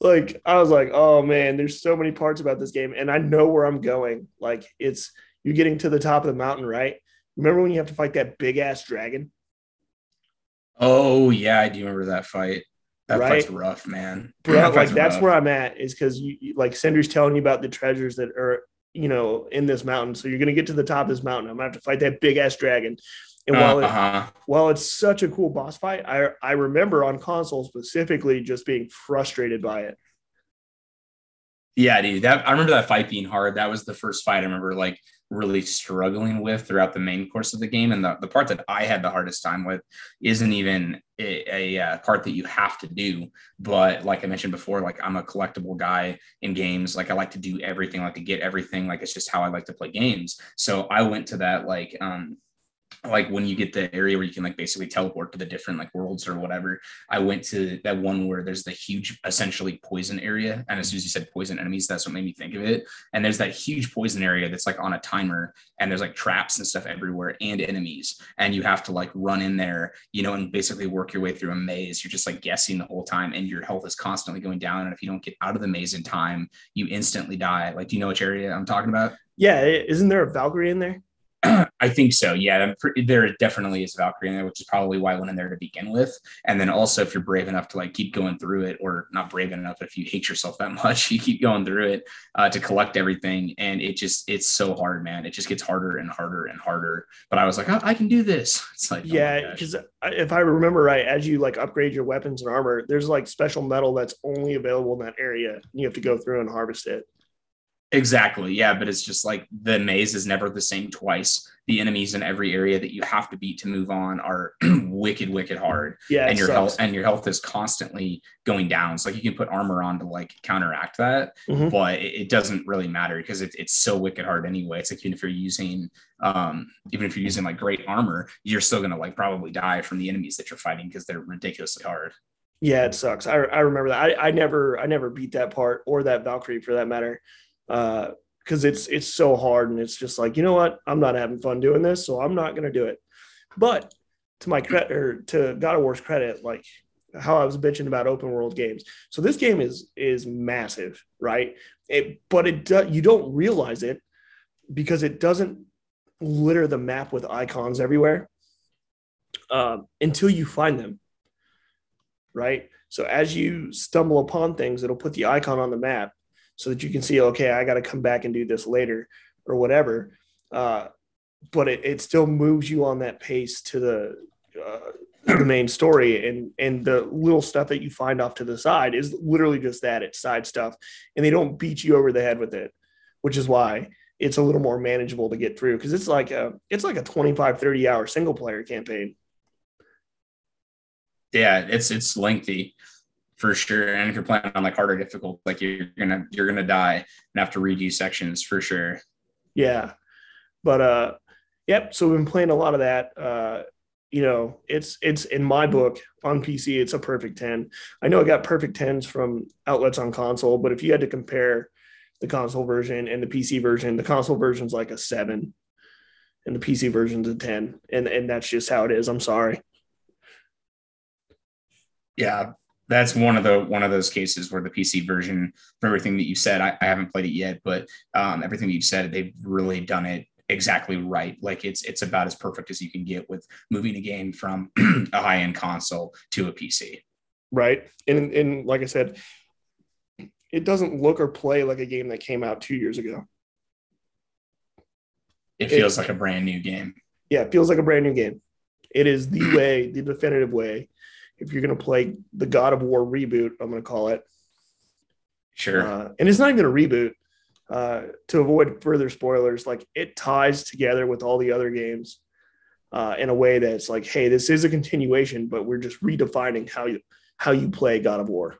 like I was like, oh man, there's so many parts about this game, and I know where I'm going. Like, it's you're getting to the top of the mountain, right? Remember when you have to fight that big ass dragon? Oh yeah, I do remember that fight. That right? fight's rough, man. Bro, that like that's rough. where I'm at is because you like Sindri's telling you about the treasures that are you know in this mountain. So you're gonna get to the top of this mountain. I'm gonna have to fight that big ass dragon. And while, uh-huh. it, while it's such a cool boss fight, I, I remember on console specifically just being frustrated by it. Yeah, dude. That I remember that fight being hard. That was the first fight I remember like really struggling with throughout the main course of the game. And the, the part that I had the hardest time with isn't even a, a, a, part that you have to do. But like I mentioned before, like I'm a collectible guy in games. Like I like to do everything, I like to get everything. Like it's just how I like to play games. So I went to that like um like when you get the area where you can like basically teleport to the different like worlds or whatever i went to that one where there's the huge essentially poison area. And as soon as you said poison enemies that's what made me think of it. And there's that huge poison area that's like on a timer and there's like traps and stuff everywhere and enemies. And you have to like run in there you know and basically work your way through a maze. You're just like guessing the whole time and your health is constantly going down. And if you don't get out of the maze in time you instantly die. Like do you know which area i'm talking about? Yeah isn't there a valkyrie in there I think so. Yeah, there definitely is Valkyrie in there, which is probably why I went in there to begin with. And then also, if you're brave enough to like keep going through it, or not brave enough, if you hate yourself that much, you keep going through it uh, to collect everything. And it just it's so hard, man. It just gets harder and harder and harder. But I was like, oh, I can do this. It's like, oh yeah, because oh if I remember right, as you like upgrade your weapons and armor, there's like special metal that's only available in that area. You have to go through and harvest it. Exactly. Yeah. But it's just like the maze is never the same twice. The enemies in every area that you have to beat to move on are wicked, wicked hard. Yeah. And your sucks. health and your health is constantly going down. So like you can put armor on to like counteract that, mm-hmm. but it, it, doesn't really matter because it, it's so wicked hard anyway. It's like even if you're using um even if you're using like great armor, you're still gonna like probably die from the enemies that you're fighting because they're ridiculously hard. Yeah, it sucks. I, I remember that. I, I never I never beat that part or that Valkyrie for that matter because uh, it's it's so hard and it's just like you know what I'm not having fun doing this, so I'm not going to do it. But to my credit or to God of War's credit, like how I was bitching about open world games. So this game is is massive, right? It, but it do, you don't realize it because it doesn't litter the map with icons everywhere uh, until you find them, right? So as you stumble upon things, it'll put the icon on the map, so that you can see, okay, I got to come back and do this later or whatever. Uh, but it, it still moves you on that pace to the uh, the main story. And and the little stuff that you find off to the side is literally just that it's side stuff. And they don't beat you over the head with it which is why it's a little more manageable to get through. Because it's like a it's like a 25 30 hour single player campaign. Yeah it's it's lengthy for sure. And if you're playing on like harder difficult, like you're gonna you're gonna die and have to redo sections for sure. Yeah, but uh, yep. So we've been playing a lot of that. Uh, you know, it's it's in my book on PC, it's a perfect ten. I know I got perfect tens from outlets on console, but if you had to compare the console version and the PC version, the console version's like a seven, and the PC version's a ten, and and that's just how it is. I'm sorry. Yeah, that's one of the one of those cases where the PC version, for everything that you said, I, I haven't played it yet, but um, everything that you said, they've really done it exactly right. Like it's it's about as perfect as you can get with moving a game from a high end console to a PC. Right, and and like I said, it doesn't look or play like a game that came out two years ago. It feels it, like a brand new game. Yeah, it feels like a brand new game. It is the way, the definitive way if you're going to play the God of War reboot, I'm going to call it. Sure. Uh, and it's not even a reboot. Uh, to avoid further spoilers, like it ties together with all the other games uh, in a way that's like, hey, this is a continuation, but we're just redefining how you how you play God of War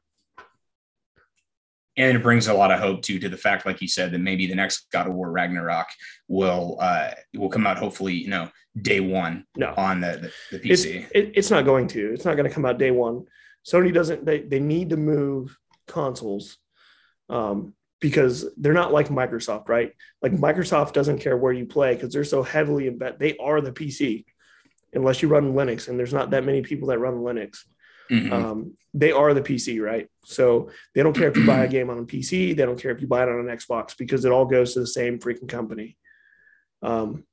and it brings a lot of hope too to the fact, like you said, that maybe the next God of War Ragnarok will uh, will come out hopefully, you know, day one no. on the, the, the PC. It's, it, it's not going to. It's not going to come out day one. Sony doesn't. They they need to move consoles um, because they're not like Microsoft, right? Like Microsoft doesn't care where you play because they're so heavily embed. They are the PC, unless you run Linux, and there's not that many people that run Linux. Mm-hmm. Um, they are the PC, right? So they don't care if you buy a game on a PC. They don't care if you buy it on an Xbox because it all goes to the same freaking company. Um,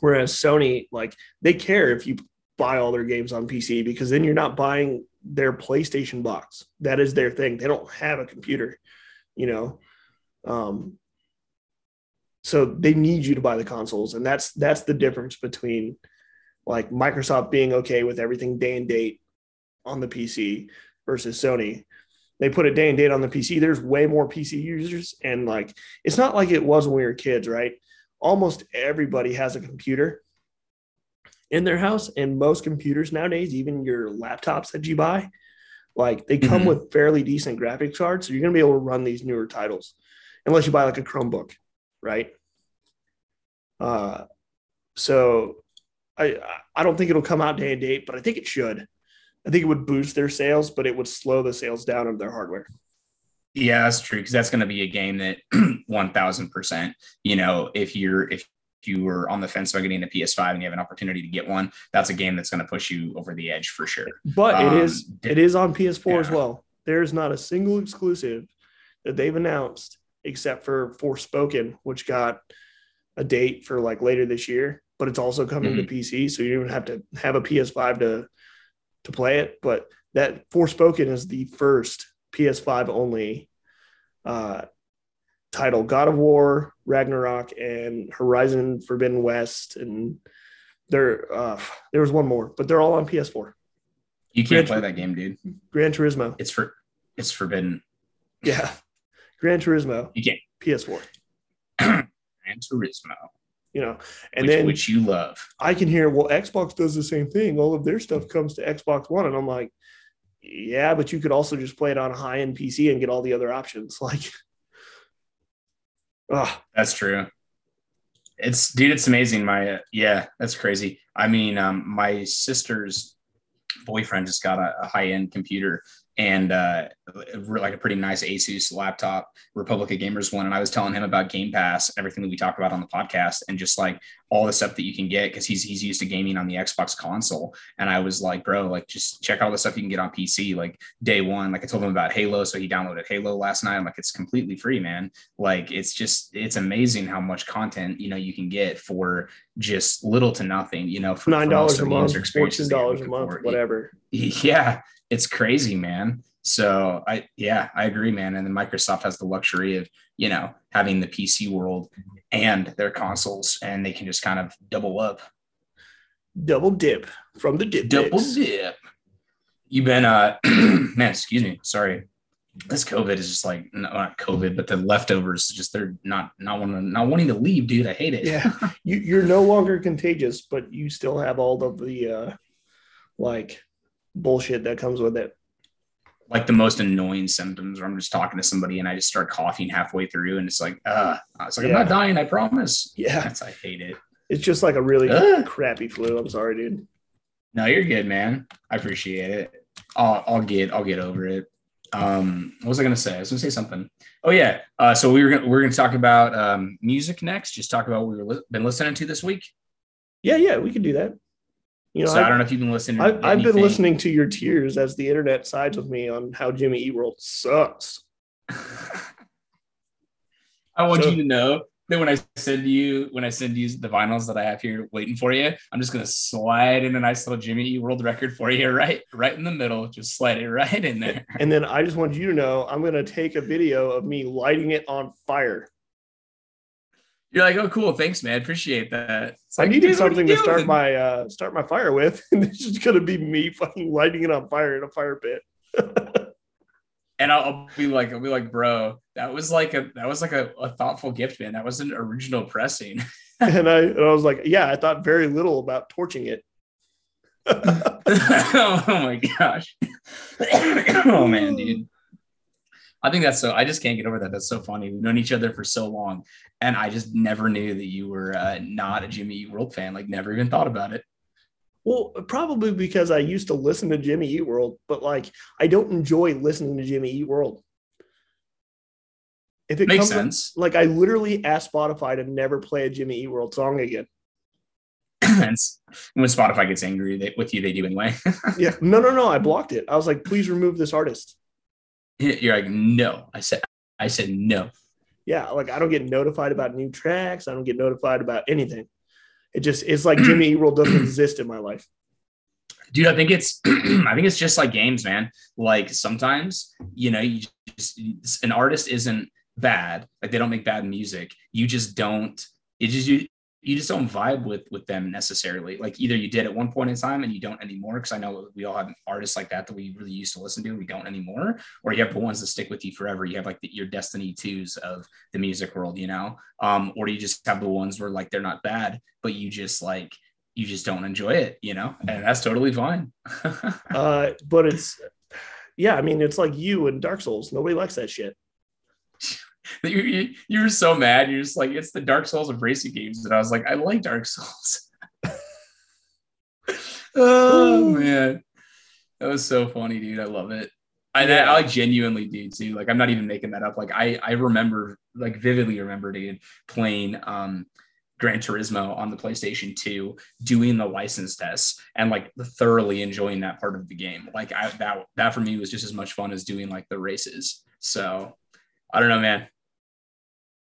whereas Sony, like, they care if you buy all their games on PC because then you're not buying their PlayStation box. That is their thing. They don't have a computer, you know. Um, so they need you to buy the consoles, and that's that's the difference between like Microsoft being okay with everything day and date on the PC versus Sony. They put a day and date on the PC. There's way more PC users, and like it's not like it was when we were kids, right? Almost everybody has a computer in their house, and most computers nowadays, even your laptops that you buy, like they come mm-hmm. with fairly decent graphics cards, so you're gonna be able to run these newer titles, unless you buy like a Chromebook, right? Uh, so I I don't think it'll come out day and date, but I think it should. I think it would boost their sales, but it would slow the sales down of their hardware. Yeah, that's true because that's going to be a game that one thousand percent. You know, if you're if you were on the fence about getting a PS5 and you have an opportunity to get one, that's a game that's going to push you over the edge for sure. But um, it is it is on PS4 yeah. as well. There's not a single exclusive that they've announced except for Forspoken, which got a date for like later this year, but it's also coming Mhm. to PC, so you don't have to have a PS5 to to play it. But that Forspoken is the first PS5 only uh, title. God of War, Ragnarok, and Horizon Forbidden West, and there uh, there was one more, but they're all on PS4. You can't Gran- play that game, dude. Gran Turismo, It's for it's forbidden. yeah, Gran Turismo, You can't. PS4. Gran Turismo, You know, and which, then which you love. I can hear, well, Xbox does the same thing. All of their stuff comes to Xbox One. And I'm like, yeah, but you could also just play it on a high end PC and get all the other options. Like, oh, That's true. It's dude, it's amazing. My uh, yeah, that's crazy. I mean, um, my sister's boyfriend just got a, a high end computer and uh, like a pretty nice Asus laptop, Republic of Gamers one. And I was telling him about Game Pass, everything that we talk about on the podcast, and just like all the stuff that you can get because he's he's used to gaming on the Xbox console. And I was like, bro, like just check out all the stuff you can get on PC. Like day one, like I told him about Halo, so he downloaded Halo last night. I'm like, it's completely free, man. Like it's just it's amazing how much content you know you can get for just little to nothing. You know, for, nine dollars a month, fourteen dollars a month, whatever. Yeah, it's crazy, man. So I yeah, I agree, man. And then Microsoft has the luxury of, you know, having the PC world and their consoles and they can just kind of double up. Double dip from the dip. Double mix. dip. You've been uh man, excuse me, sorry. This COVID is just like not COVID, but the leftovers just they're not not wanting not wanting to leave, dude. I hate it. Yeah. You, you're no longer contagious, but you still have all of the uh, like bullshit that comes with it. like the most annoying symptoms where I'm just talking to somebody and I just start coughing halfway through and it's like, uh, it's like, I'm not dying, I promise. Yeah. That's, I hate it. It's just like a really crappy flu. I'm sorry, dude. No, you're good, man. I appreciate it. I'll, I'll get, I'll get over it. Um, what was I going to say? I was going to say something. Oh yeah. Uh, so we were going to, we're going to talk about, um, music next, just talk about what we've li- been listening to this week. Yeah, yeah, we can do that. You know, so I, I, don't know if you've been listening. to I, I've been listening to your tears as the internet sides with me on how Jimmy Eat World sucks. I want So- you to know that when I send you when I send you the vinyls that I have here waiting for you, I'm just gonna slide in a nice little Jimmy Eat World record for you, right, right in the middle. Just slide it right in there. And then I just want you to know I'm going to take a video of me lighting it on fire. You're like, oh, cool, thanks, man, appreciate that. It's I like, needed dude, what are something to start my uh, start my fire with, and this is going to be me fucking lighting it on fire in a fire pit. and I'll, I'll be like, I'll be like, bro, that was like a that was like a, a thoughtful gift, man. That was an original pressing. and I and I was like, yeah, I thought very little about torching it. oh my gosh. oh man, dude. I think that's so. I just can't get over that. That's so funny. We've known each other for so long, and I just never knew that you were uh, not a Jimmy Eat World fan. Like, never even thought about it. Well, probably because I used to listen to Jimmy Eat World, but like I don't enjoy listening to Jimmy Eat World. If it Makes comes sense. like I literally asked Spotify to never play a Jimmy Eat World song again. And when Spotify gets angry they, with you, they do anyway. Yeah, no, no, no. I blocked it. I was like, please remove this artist. You're like, no. I said, I said no. Yeah, like I don't get notified about new tracks. I don't get notified about anything. It just it's like Jimmy Eat World doesn't exist in my life. dude i think it's i think it's just like games man like sometimes you know you just an artist isn't bad like they don't make bad music you just don't it just you you just don't vibe with with them necessarily like either you did at one point in time and you don't anymore because i know we all have artists like that that we really used to listen to we don't anymore or you have the ones that stick with you forever you have like the, your destiny twos of the music world you know um or you just have the ones where like they're not bad but you just like you just don't enjoy it, you know, and that's totally fine. Uh, but it's yeah, I mean it's like you and Dark Souls. Nobody likes that shit. You, you, you were so mad. You're just like, it's the Dark Souls of racing games. And I was like, I like Dark Souls. oh, man. That was so funny, dude. I love it. And I, Yeah. I like genuinely do too. Like, I'm not even making that up. Like, I, I remember, like, vividly remember, dude, playing, um, Gran Turismo on the PlayStation 2, doing the license tests and like thoroughly enjoying that part of the game. Like I, that that for me was just as much fun as doing like the races. So I don't know, man.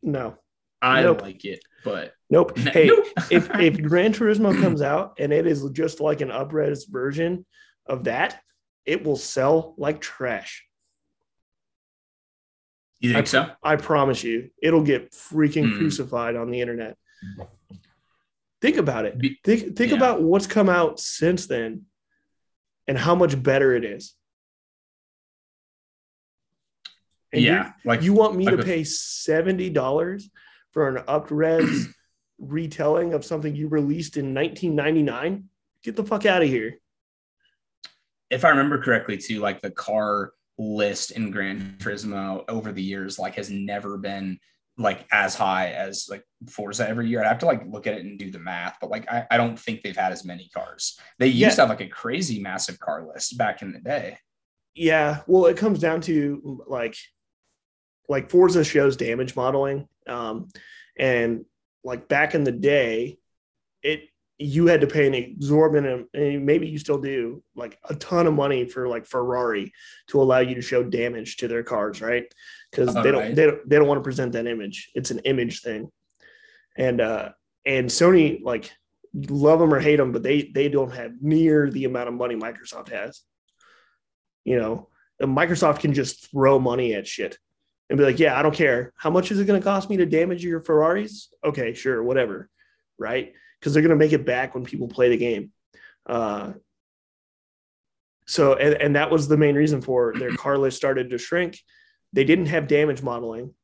No. I nope. like it, but nope. Hey, nope. if if Gran Turismo comes out and it is just like an upres version of that, it will sell like trash. You think I, so? I promise you, it'll get freaking mm. crucified on the internet. Think about it. Think think yeah. about what's come out since then and how much better it is. And yeah, like you want me like to pay seventy dollars for an upres retelling of something you released in 1999? Get the fuck out of here. If I remember correctly, too, like the car list in Gran Turismo over the years, like has never been like as high as like Forza every year. I'd have to like look at it and do the math, but like I, I don't think they've had as many cars. They used yeah. to have like a crazy massive car list back in the day. Yeah. Well, it comes down to like like Forza shows damage modeling. Um, and like back in the day, it you had to pay an exorbitant, and maybe you still do, like a ton of money for like Ferrari to allow you to show damage to their cars, right? Because they don't right. they don't they don't want to present that image. It's an image thing, and uh and Sony like love them or hate them, but they they don't have near the amount of money Microsoft has. You know, Microsoft can just throw money at shit and be like, yeah, I don't care. How much is it going to cost me to damage your Ferraris? Okay, sure, whatever. Right. Because they're going to make it back when people play the game. Uh, so, and, and that was the main reason for their car list started to shrink. They didn't have damage modeling.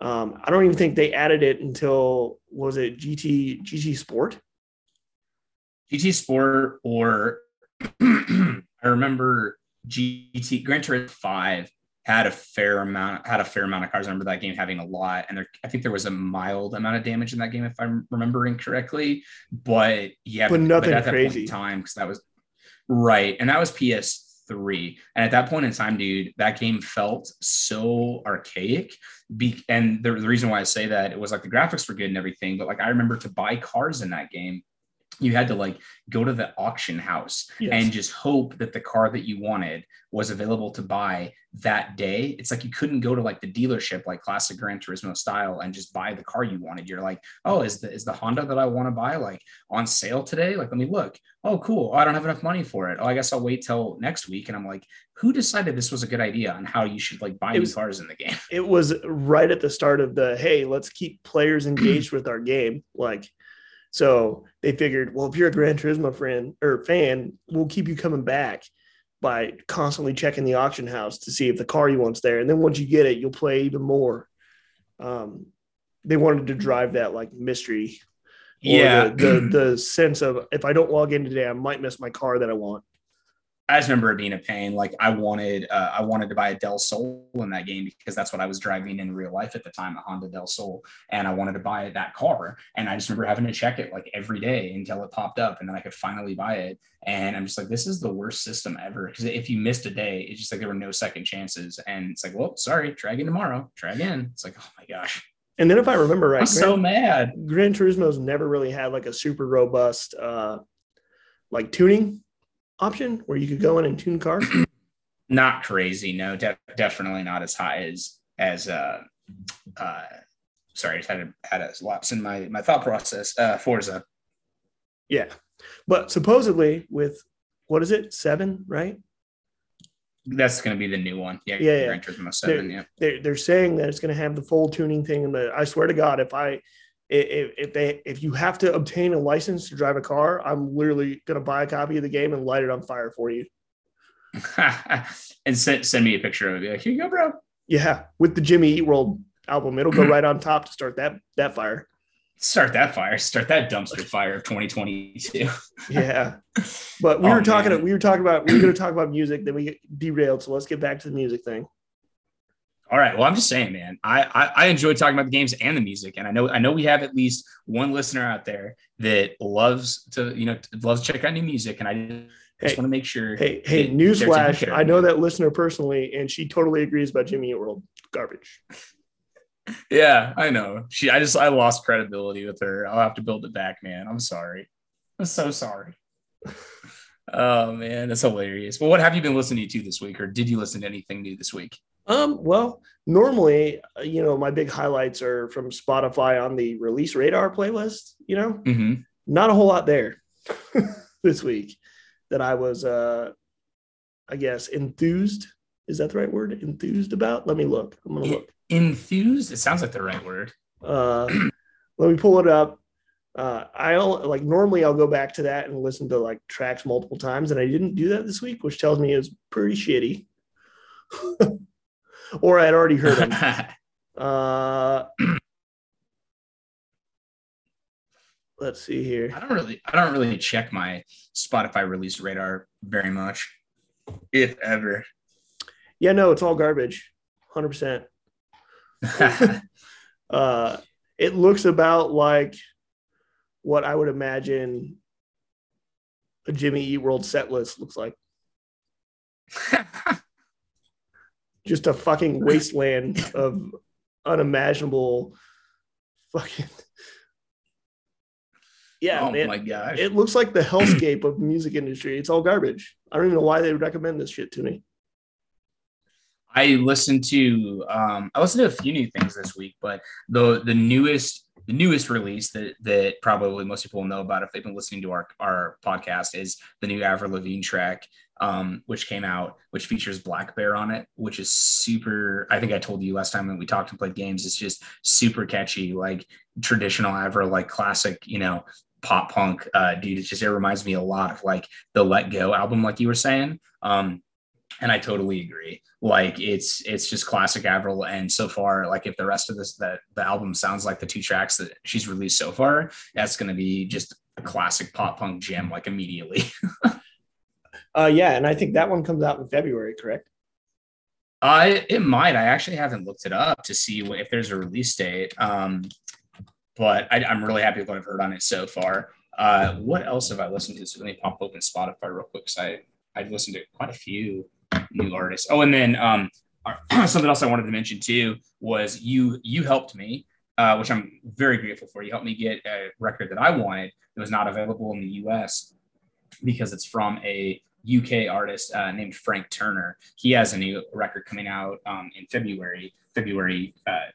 Um, I don't even think they added it until was it GT GT Sport? GT Sport or I remember GT Gran Turismo 5 had a fair amount had a fair amount of cars. I remember that game having a lot, and there I think there was a mild amount of damage in that game if I'm remembering correctly. But yeah, but nothing but at crazy that time because that was right, and that was PS3. And at that point in time, dude, that game felt so archaic. Be- and the, the reason why I say that it was like the graphics were good and everything, but like I remember to buy cars in that game you had to like go to the auction house yes. and just hope that the car that you wanted was available to buy that day. It's like you couldn't go to like the dealership, like classic Gran Turismo style, and just buy the car you wanted. You're like, oh, is the is the Honda that I want to buy like on sale today? Like, let me look. Oh, cool. Oh, I don't have enough money for it. Oh, I guess I'll wait till next week. And I'm like, who decided this was a good idea on how you should like buy it was, cars in the game? It was right at the start of the hey, let's keep players engaged with our game. Like so they figured, well, if you're a Gran Turismo friend or fan, we'll keep you coming back by constantly checking the auction house to see if the car you want's there. And then once you get it, you'll play even more. Um, they wanted to drive that like mystery. Yeah. The, the, the sense of if I don't log in today, I might miss my car that I want. I just remember it being a pain. Like I wanted, uh, I wanted to buy a Del Sol in that game because that's what I was driving in real life at the time, a Honda Del Sol, and I wanted to buy that car. And I just remember having to check it like every day until it popped up, and then I could finally buy it. And I'm just like, this is the worst system ever because if you missed a day, it's just like there were no second chances, and it's like, well, sorry, try again tomorrow, try again. It's like, oh my gosh. And then if I remember right, I'm Gran, so mad. Gran Turismo's never really had like a super robust uh like tuning option where you could go in and tune cars? not crazy. No, de- definitely not as high as as uh uh sorry, I just had a had a lapse in my my thought process. Uh Forza. Yeah. But supposedly with what is it? Seven, right? That's going to be the new one. Yeah, yeah, yeah. Gran Turismo Seven. They're, yeah, they're, they're saying that it's going to have the full tuning thing, and the I swear to God, if I if, if they if you have to obtain a license to drive a car, I'm literally gonna buy a copy of the game and light it on fire for you. and send send me a picture of it. Like, here you go, bro. Yeah, with the Jimmy Eat World album, it'll go right on top to start that that fire. Start that fire. Start that dumpster fire of 2022. yeah, but we oh, were talking. Man. We were talking about. We were going to talk about music. Then we derailed. So let's get back to the music thing. All right. Well, I'm just saying, man. I, I, I enjoy talking about the games and the music, and I know I know we have at least one listener out there that loves to you know loves to check out new music, and I just hey, want to make sure. Hey, hey, newsflash! I know that listener personally, and she totally agrees about Jimmy Eat World garbage. yeah, I know. She, I just I lost credibility with her. I'll have to build it back, man. I'm sorry. I'm so sorry. oh man, that's hilarious. Well, what have you been listening to this week, or did you listen to anything new this week? Um, well, normally, uh, you know, my big highlights are from Spotify on the release radar playlist, you know, mm-hmm. not a whole lot there this week that I was, uh, I guess, enthused. Is that the right word? Enthused about? Let me look. I'm going to look. Enthused? It sounds like the right word. Uh, let me pull it up. Uh, I don't like normally I'll go back to that and listen to like tracks multiple times, and I didn't do that this week, which tells me it was pretty shitty. or I'd already heard them. uh, let's see here. I don't really, I don't really check my Spotify release radar very much, if ever. Yeah, no, it's all garbage, hundred percent. Uh, it looks about like what I would imagine a Jimmy Eat World set list looks like. Just a fucking wasteland of unimaginable fucking yeah, oh man. my gosh. It looks like the hellscape of the music industry. It's all garbage. I don't even know why they would recommend this shit to me. I listened to um, I listened to a few new things this week, but the the newest the newest release that that probably most people will know about if they've been listening to our our podcast is the new Avril Lavigne track, um, which came out, which features blackbear on it, which is super. I think I told you last time when we talked and played games. It's just super catchy, like traditional Avril, like classic, you know, pop punk. Uh, dude, it just it reminds me a lot of like the Let Go album, like you were saying. Um, and I totally agree. Like it's it's just classic Avril, and so far, like if the rest of this that the album sounds like the two tracks that she's released so far, that's going to be just a classic pop punk gem, like immediately. uh, yeah, and I think that one comes out in February, correct? I it might. I actually haven't looked it up to see if there's a release date. Um, but I, am really happy with what I've heard on it so far. Uh, what else have I listened to? So let me pop open Spotify real quick. Cause I I've listened to quite a few new artists. Oh, and then um, something else I wanted to mention too was you you helped me, uh, which I'm very grateful for. You helped me get a record that I wanted that was not available in the U.S. because it's from a UK artist uh, named Frank Turner. He has a new record coming out um, in February, February uh,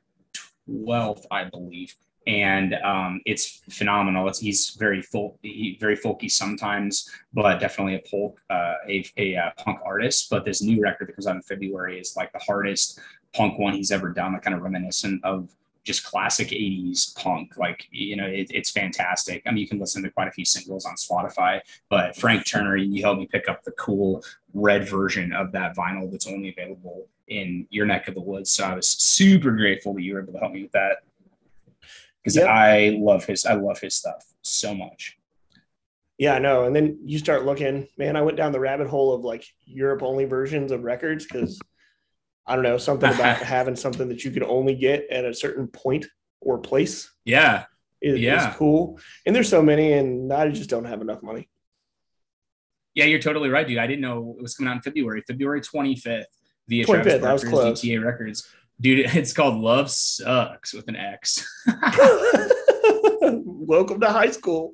12th, I believe and um, it's phenomenal. It's, he's very folk, he, very folky sometimes, but definitely a folk, uh, a, a, uh, punk artist. But this new record that comes out in February is like the hardest punk one he's ever done, like kind of reminiscent of just classic 80s punk. Like, you know, it, it's fantastic. I mean, you can listen to quite a few singles on Spotify, but Frank Turner, you helped me pick up the cool red version of that vinyl that's only available in your neck of the woods. So I was super grateful that you were able to help me with that because yep. I love his I love his stuff so much. Yeah, I know. And then you start looking, man, I went down the rabbit hole of like Europe only versions of records because I don't know, something about having something that you could only get at a certain point or place. Yeah. Is, yeah. Is cool. And there's so many, and I just don't have enough money. Yeah, you're totally right, dude. I didn't know it was coming out in February, February 25th via 25th, Travis Barker's DTA Records dude it's called love sucks with an x welcome to high school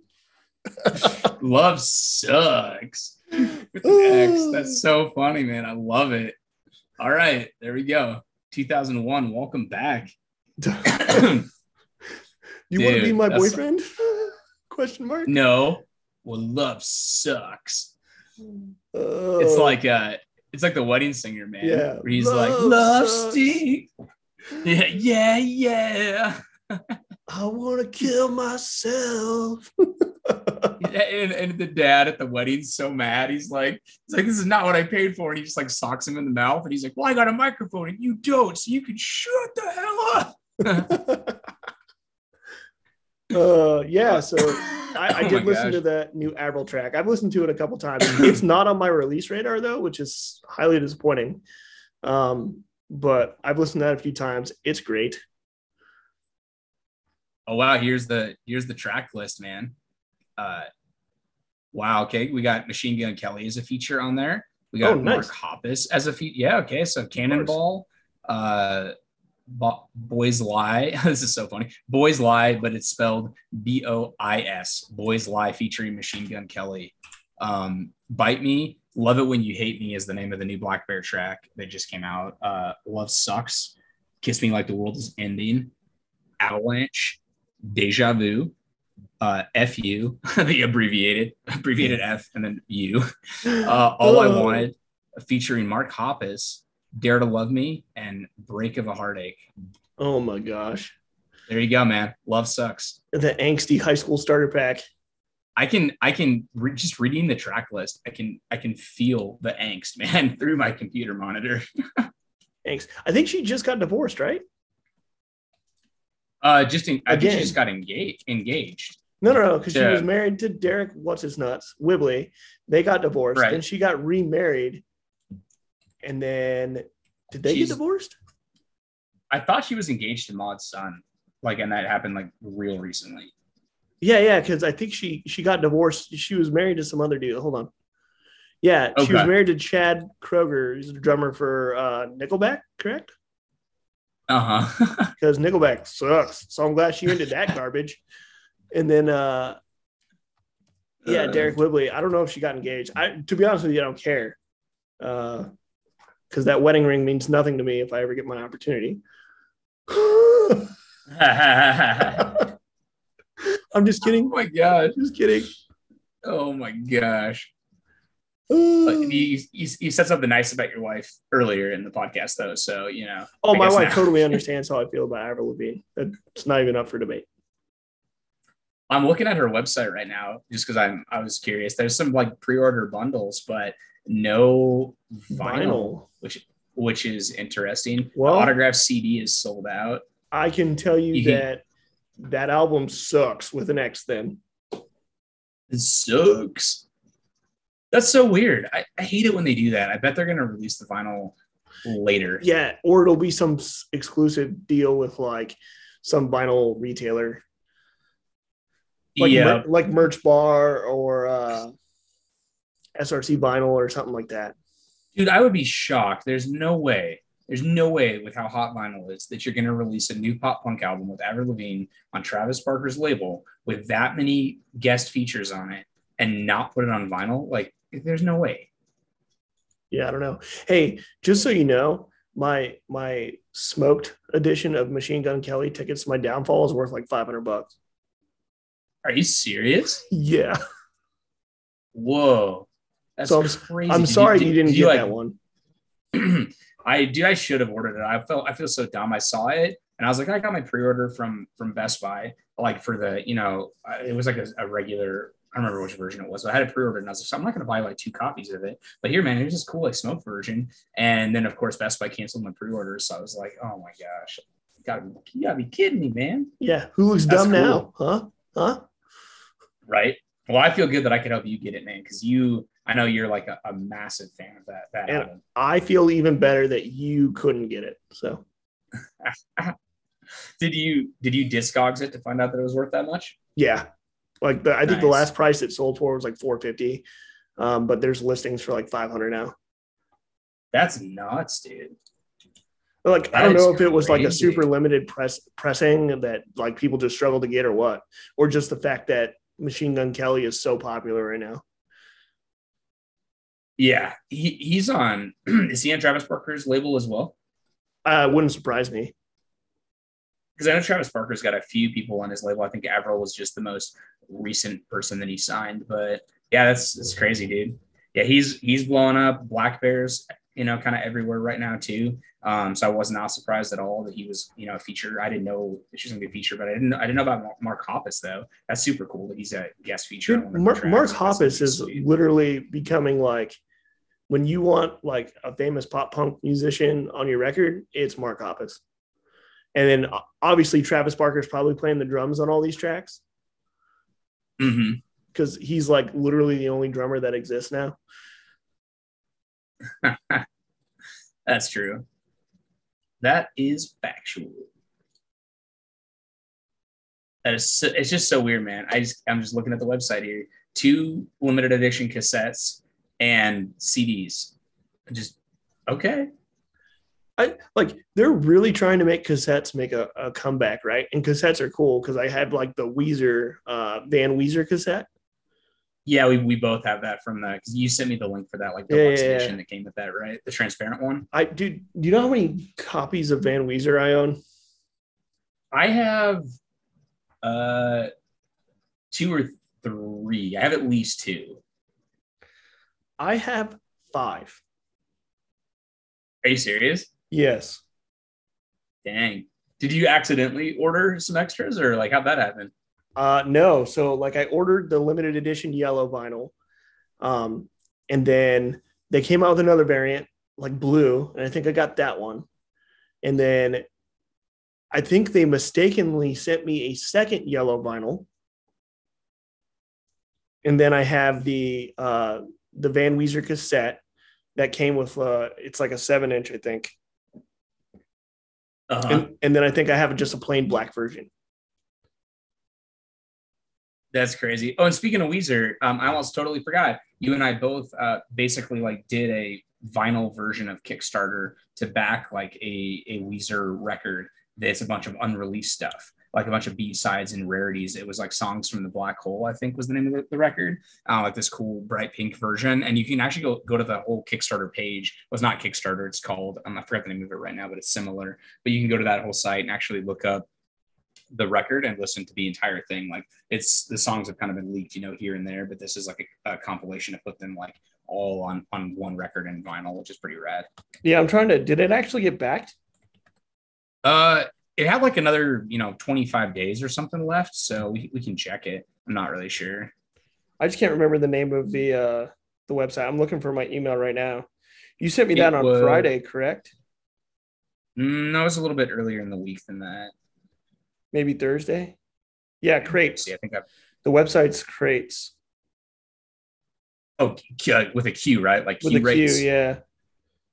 love sucks with an x that's so funny man i love it all right there we go 2001 welcome back you want to be my boyfriend question mark no well love sucks uh, it's like uh it's like the wedding singer, man. Yeah. Where he's love like, love Steve. Yeah, yeah, yeah. I want to kill myself. and, and the dad at the wedding's so mad. He's like, he's like, this is not what I paid for. And he just like socks him in the mouth. And he's like, well, I got a microphone and you don't. So you can shut the hell up. uh yeah so i, I oh did listen gosh. to that new avril track i've listened to it a couple times it's not on my release radar though which is highly disappointing um but i've listened to that a few times it's great oh wow here's the here's the track list man uh wow okay we got machine gun kelly as a feature on there we got oh, nice. mark hoppus as a feature yeah okay so cannonball uh Boys Lie. this is so funny. Boys Lie, but it's spelled B O I S. Boys Lie featuring Machine Gun Kelly. Um, Bite Me Love It When You Hate Me is the name of the new blackbear track that just came out. Uh, Love Sucks, Kiss Me Like the World is Ending, Avalanche, Deja Vu, uh, FU, the abbreviated, abbreviated F, and then U. Uh, All I Wanted, featuring Mark Hoppus, Dare to Love Me, and Break of a Heartache. Oh my gosh. There you go, man. Love sucks. The angsty high school starter pack. I can, I can re- just reading the track list. I can, I can feel the angst, man, through my computer monitor. angst. I think she just got divorced, right? Uh, just in, I think she just got engaged. Engaged. No, no, no, because she was married to Deryck. What's his nuts? Whibley. They got divorced, right. and she got remarried. And then, did they She's, get divorced? I thought she was engaged to Mod Sun, like, and that happened like real recently. Yeah, yeah, because I think she she got divorced. She was married to some other dude. Hold on. Yeah, she was married to Chad Kroeger, He's the drummer for uh, Nickelback, correct? Uh huh. Because Nickelback sucks. So I'm glad she ended that garbage. And then, uh, yeah, uh, Deryck Whibley. I don't know if she got engaged. I, to be honest with you, I don't care. Uh, because that wedding ring means nothing to me if I ever get my opportunity. I'm just kidding. Oh my gosh. Just kidding. Oh my gosh. Mm. you, you, you, said something nice about your wife earlier in the podcast, though. So, you know. Oh, I my wife now. totally understands how I feel about Avril Lavigne. It's not even up for debate. I'm looking at her website right now just because I'm I was curious. There's some like pre-order bundles, but no vinyl, vinyl. which which is interesting. Well, the autograph CD is sold out. I can tell you, you that can, that album sucks with an X. Then it sucks. That's so weird. I, I hate it when they do that. I bet they're gonna release the vinyl later. Yeah, or it'll be some exclusive deal with like some vinyl retailer like yeah. mer- like Merch Bar or uh, SRC Vinyl or something like that. Dude, I would be shocked. There's no way. There's no way with how hot vinyl is that you're going to release a new pop punk album with Avril Lavigne on Travis Barker's label with that many guest features on it and not put it on vinyl. Like, there's no way. Yeah, I don't know. Hey, just so you know, my my smoked edition of Machine Gun Kelly tickets to my downfall is worth like 500 bucks. Are you serious? Yeah. Whoa. That's so crazy. I'm did sorry you, did, you didn't did get you like, that one. I do. I should have ordered it. I felt I feel so dumb. I saw it and I was like, I got my pre-order from from Best Buy, like for the you know, it was like a, a regular. I don't remember which version it was, but I had a pre-order and I was like, so I'm not going to buy like two copies of it. But here, man, here's this cool like smoke version. And then of course Best Buy canceled my pre-order, so I was like, oh my gosh, you gotta, you gotta be kidding me, man. Yeah, who looks That's dumb cool. now? Huh? Huh? right? Well, I feel good that I could help you get it, man, because you, I know you're like a, a massive fan of that. that and album. I feel even better that you couldn't get it. So, did you did you discogs it to find out that it was worth that much? Yeah, like the, I think nice. the last price it sold for was like 450, um, but there's listings for like 500 now. That's nuts, dude. Like that I don't know if it was like a super limited press pressing that like people just struggle to get or what, or just the fact that Machine Gun Kelly is so popular right now. Yeah, he, he's on. is he on Travis Barker's label as well? Uh, wouldn't surprise me. Because I know Travis Barker's got a few people on his label. I think Avril was just the most recent person that he signed. But yeah, that's that's crazy, dude. Yeah, he's he's blowing up. Blackbear's, you know, kind of everywhere right now too. Um, so I was not surprised at all that he was, you know, a feature. I didn't know she was gonna be a feature, but I didn't I didn't know about Mark Hoppus though. That's super cool that he's a guest feature. Dude, Mark, Mark Hoppus is sweet. literally becoming like when you want like a famous pop punk musician on your record, it's Mark Hoppus. And then obviously Travis Barker's probably playing the drums on all these tracks. Mm-hmm. Because he's like literally the only drummer that exists now. That's true. That is factual. That is so, it's just so weird, man. I just I'm just looking at the website here. Two limited edition cassettes and CDs. Just okay. I like they're really trying to make cassettes make a, a comeback, right? And cassettes are cool because I had like the Weezer uh Van Weezer cassette. Yeah, we, we both have that from the because you sent me the link for that like the yeah, yeah, edition yeah. that came with that, right? The transparent one. I dude, do you know how many copies of Van Weezer I own? I have uh two or three. I have at least two. I have five. Are you serious? Yes. Dang. Did you accidentally order some extras or like how'd that happen? Uh no. So like I ordered the limited edition yellow vinyl. Um and then they came out with another variant like blue and I think I got that one. And then I think they mistakenly sent me a second yellow vinyl. And then I have the uh the Van Weezer cassette that came with uh it's like a seven inch, I think. Uh-huh. And, and then I think I have just a plain black version. That's crazy. Oh, and speaking of Weezer, um, I almost totally forgot. You and I both uh, basically like did a vinyl version of Kickstarter to back like a, a Weezer record that's a bunch of unreleased stuff like a bunch of B sides and rarities. It was like songs from the Black Hole, I think was the name of the, the record. Uh, like this cool bright pink version, and you can actually go go to the whole Kickstarter page. It was not Kickstarter; it's called um, I forgot the name of it right now, but it's similar. But you can go to that whole site and actually look up the record and listen to the entire thing. Like it's the songs have kind of been leaked, you know, here and there, but this is like a, a compilation to put them like all on on one record and vinyl, which is pretty rad. Yeah, I'm trying to. Did it actually get backed? Uh, it had like another, you know, 25 days or something left. So we, we can check it. I'm not really sure. I just can't remember the name of the uh the website. I'm looking for my email right now. You sent me that it on was, Friday, correct? Mm, no, it was a little bit earlier in the week than that. Maybe Thursday. Yeah, Qrates. Yeah, I think I've... the website's Qrates. Oh, with a Q, right? Like with a rates. Q, yeah.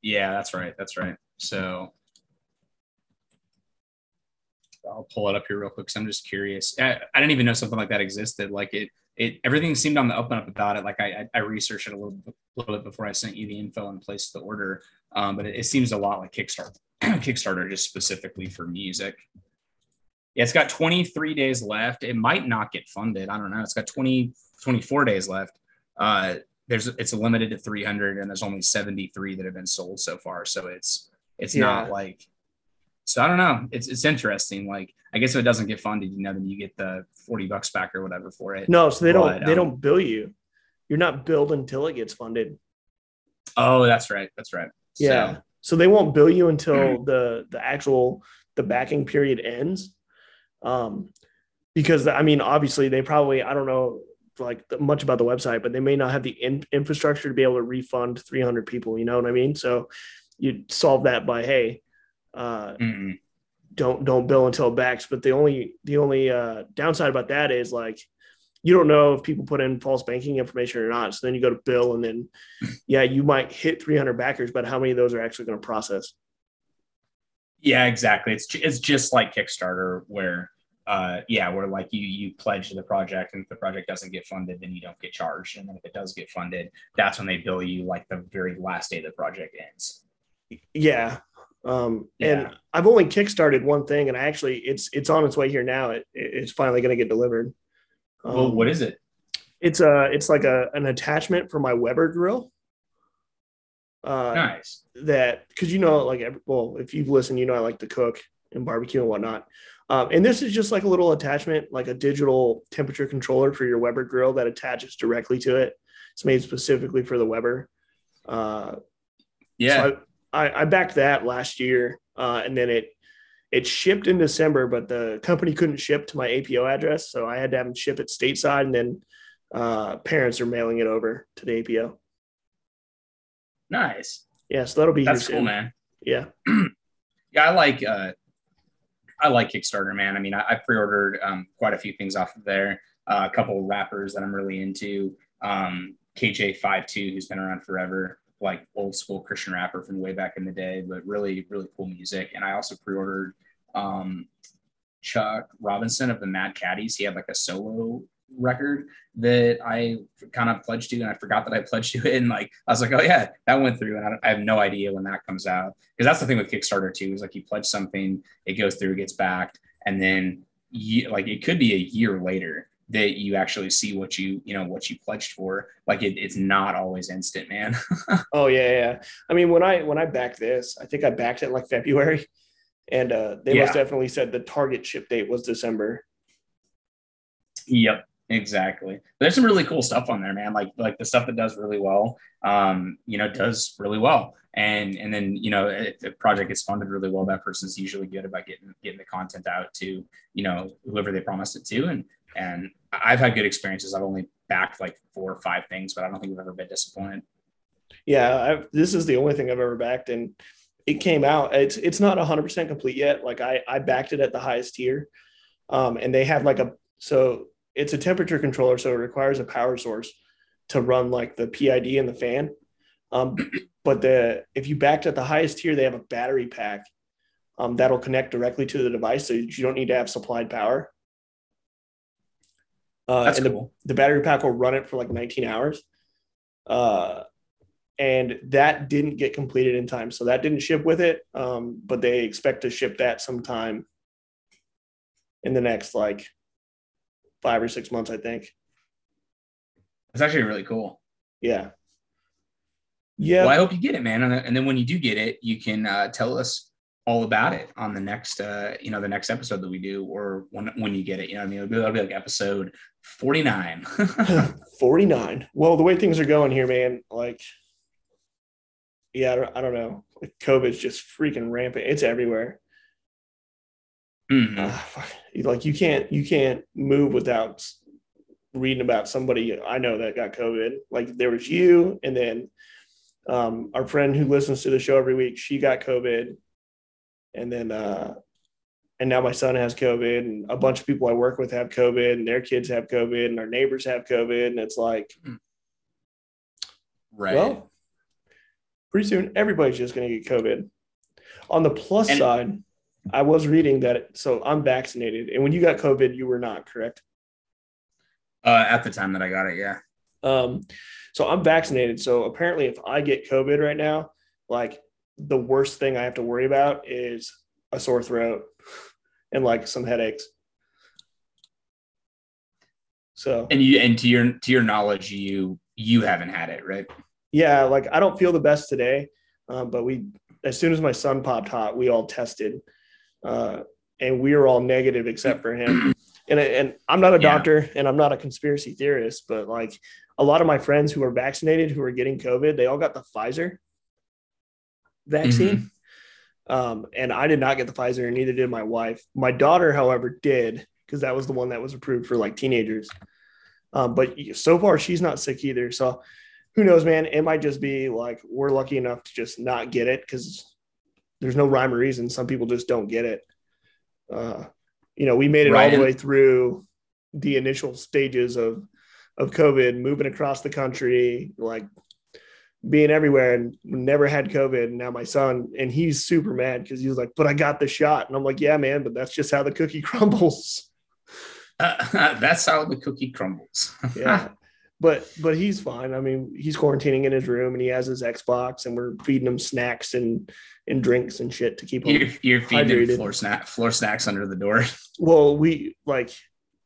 Yeah, that's right. That's right. So I'll pull it up here real quick because I'm just curious. I, I, didn't even know something like that existed. Like it, it everything seemed on the up and up about it. Like I, I researched it a little, little bit before I sent you the info and placed the order. Um, but it, it, seems a lot like Kickstarter, Kickstarter just specifically for music. Yeah, it's got 23 days left. It might not get funded. I don't know. It's got 20, 24 days left. Uh, there's it's limited to 300 and there's only 73 that have been sold so far. So it's it's yeah. not like so I don't know. It's it's interesting. Like I guess if it doesn't get funded, you know, then you get the forty bucks back or whatever for it. No, so they but, don't they um, don't bill you. You're not billed until it gets funded. Oh, that's right. That's right. Yeah. So, so they won't bill you until the the actual the backing period ends. Um, because I mean, obviously they probably I don't know like much about the website, but they may not have the in, infrastructure to be able to refund 300 people. You know what I mean? So you solve that by hey, uh, mm-hmm. don't don't bill until it backs. But the only the only uh, downside about that is like you don't know if people put in false banking information or not. So then you go to bill, and then yeah, you might hit 300 backers, but how many of those are actually going to process? Yeah, exactly. It's it's just like Kickstarter, where uh, yeah, where like you you pledge to the project, and if the project doesn't get funded, then you don't get charged, and then if it does get funded, that's when they bill you like the very last day the project ends. Yeah, um, yeah. And I've only kickstarted one thing, and I actually it's it's on its way here now. It, it's finally going to get delivered. Um, well, what is it? It's a it's like a an attachment for my Weber grill. Uh, nice. That because you know like well if you've listened you know I like to cook and barbecue and whatnot. Um, and this is just like a little attachment, like a digital temperature controller for your Weber grill that attaches directly to it. It's made specifically for the Weber. Uh, yeah. So I, I backed that last year, uh, and then it it shipped in December, but the company couldn't ship to my APO address, so I had to have them ship it stateside, and then uh, parents are mailing it over to the APO. Nice. Yeah, so that'll be that's cool, man. Yeah, yeah, I like uh, I like Kickstarter, man. I mean, I, I pre-ordered um, quite a few things off of there. Uh, a couple rappers that I'm really into. Um, KJ52, who's been around forever like old school Christian rapper from way back in the day, but really, really cool music. And I also pre-ordered um, Chuck Robinson of the Mad Caddies. He had like a solo record that I kind of pledged to, and I forgot that I pledged to it. And like, I was like, oh yeah, that went through, and I, I have no idea when that comes out because that's the thing with Kickstarter too. Is like you pledge something, it goes through, gets backed, and then you, like it could be a year later that you actually see what you you know what you pledged for. Like it, it's not always instant man. Oh yeah yeah i mean when i when i backed this i think i backed it like february. And uh they yeah. most definitely said the target ship date was december. Yep exactly. There's some really cool stuff on there man. Like like the stuff that does really well um you know does really well. And and then you know if the project gets funded really well that person's usually good about getting getting the content out to you know whoever they promised it to. And and I've had good experiences. I've only backed like four or five things, but I don't think I've ever been disappointed. Yeah, I've, this is the only thing I've ever backed, and it came out. It's it's not 100 percent complete yet. Like I I backed it at the highest tier, um, and they have like a so it's a temperature controller, so it requires a power source to run like the PID and the fan. Um, but the if you backed at the highest tier, they have a battery pack um, that'll connect directly to the device, so you don't need to have supplied power. Uh, That's and cool. the, the battery pack will run it for like 19 hours. Uh, and that didn't get completed in time. So that didn't ship with it. Um, but they expect to ship that sometime in the next like five or six months, I think. It's actually really cool. Yeah. Yeah. Well, I hope you get it, man. And then when you do get it, you can uh, tell us all about it on the next uh you know the next episode that we do or when when you get it. You know i mean? It'll be, it'll be like episode 49 49 well the way things are going here man like yeah i don't, I don't know. Like covid's just freaking rampant. It's everywhere. Mm-hmm. uh, like you can't you can't move without reading about somebody i know that got covid. Like there was you and then um, our friend who listens to the show every week she got covid and then uh, and now my son has COVID, and a bunch of people I work with have COVID, and their kids have COVID, and our neighbors have COVID, and it's like, right. Well, pretty soon everybody's just going to get COVID. On the plus and, side, I was reading that. So I'm vaccinated, and when you got COVID, you were not correct. Uh, at the time that I got it, yeah. Um, so I'm vaccinated. So apparently, if I get COVID right now, like the worst thing I have to worry about is a sore throat and like some headaches. So and you and to your to your knowledge, you you haven't had it, right? Yeah, like I don't feel the best today, um, but we as soon as my son popped hot, we all tested, uh, and we were all negative except for him. And and I'm not a doctor yeah. and I'm not a conspiracy theorist, but like a lot of my friends who are vaccinated who are getting COVID, they all got the Pfizer vaccine. Mm-hmm. Um, and I did not get the Pfizer, and neither did my wife. My daughter, however, did because that was the one that was approved for like teenagers. Um, but so far, she's not sick either. So who knows, man? It might just be like we're lucky enough to just not get it because there's no rhyme or reason. Some people just don't get it. Uh, you know, we made it Ryan. all the way through the initial stages of of COVID, moving across the country, like being everywhere and never had COVID. And now my son, and he's super mad because he was like, but I got the shot. And I'm like, yeah, man, but that's just how the cookie crumbles. Uh, that's how the cookie crumbles. yeah. But but he's fine. I mean, he's quarantining in his room and he has his Xbox and we're feeding him snacks and and drinks and shit to keep him. You're, you're feeding him floor snack floor snacks under the door. Well, we like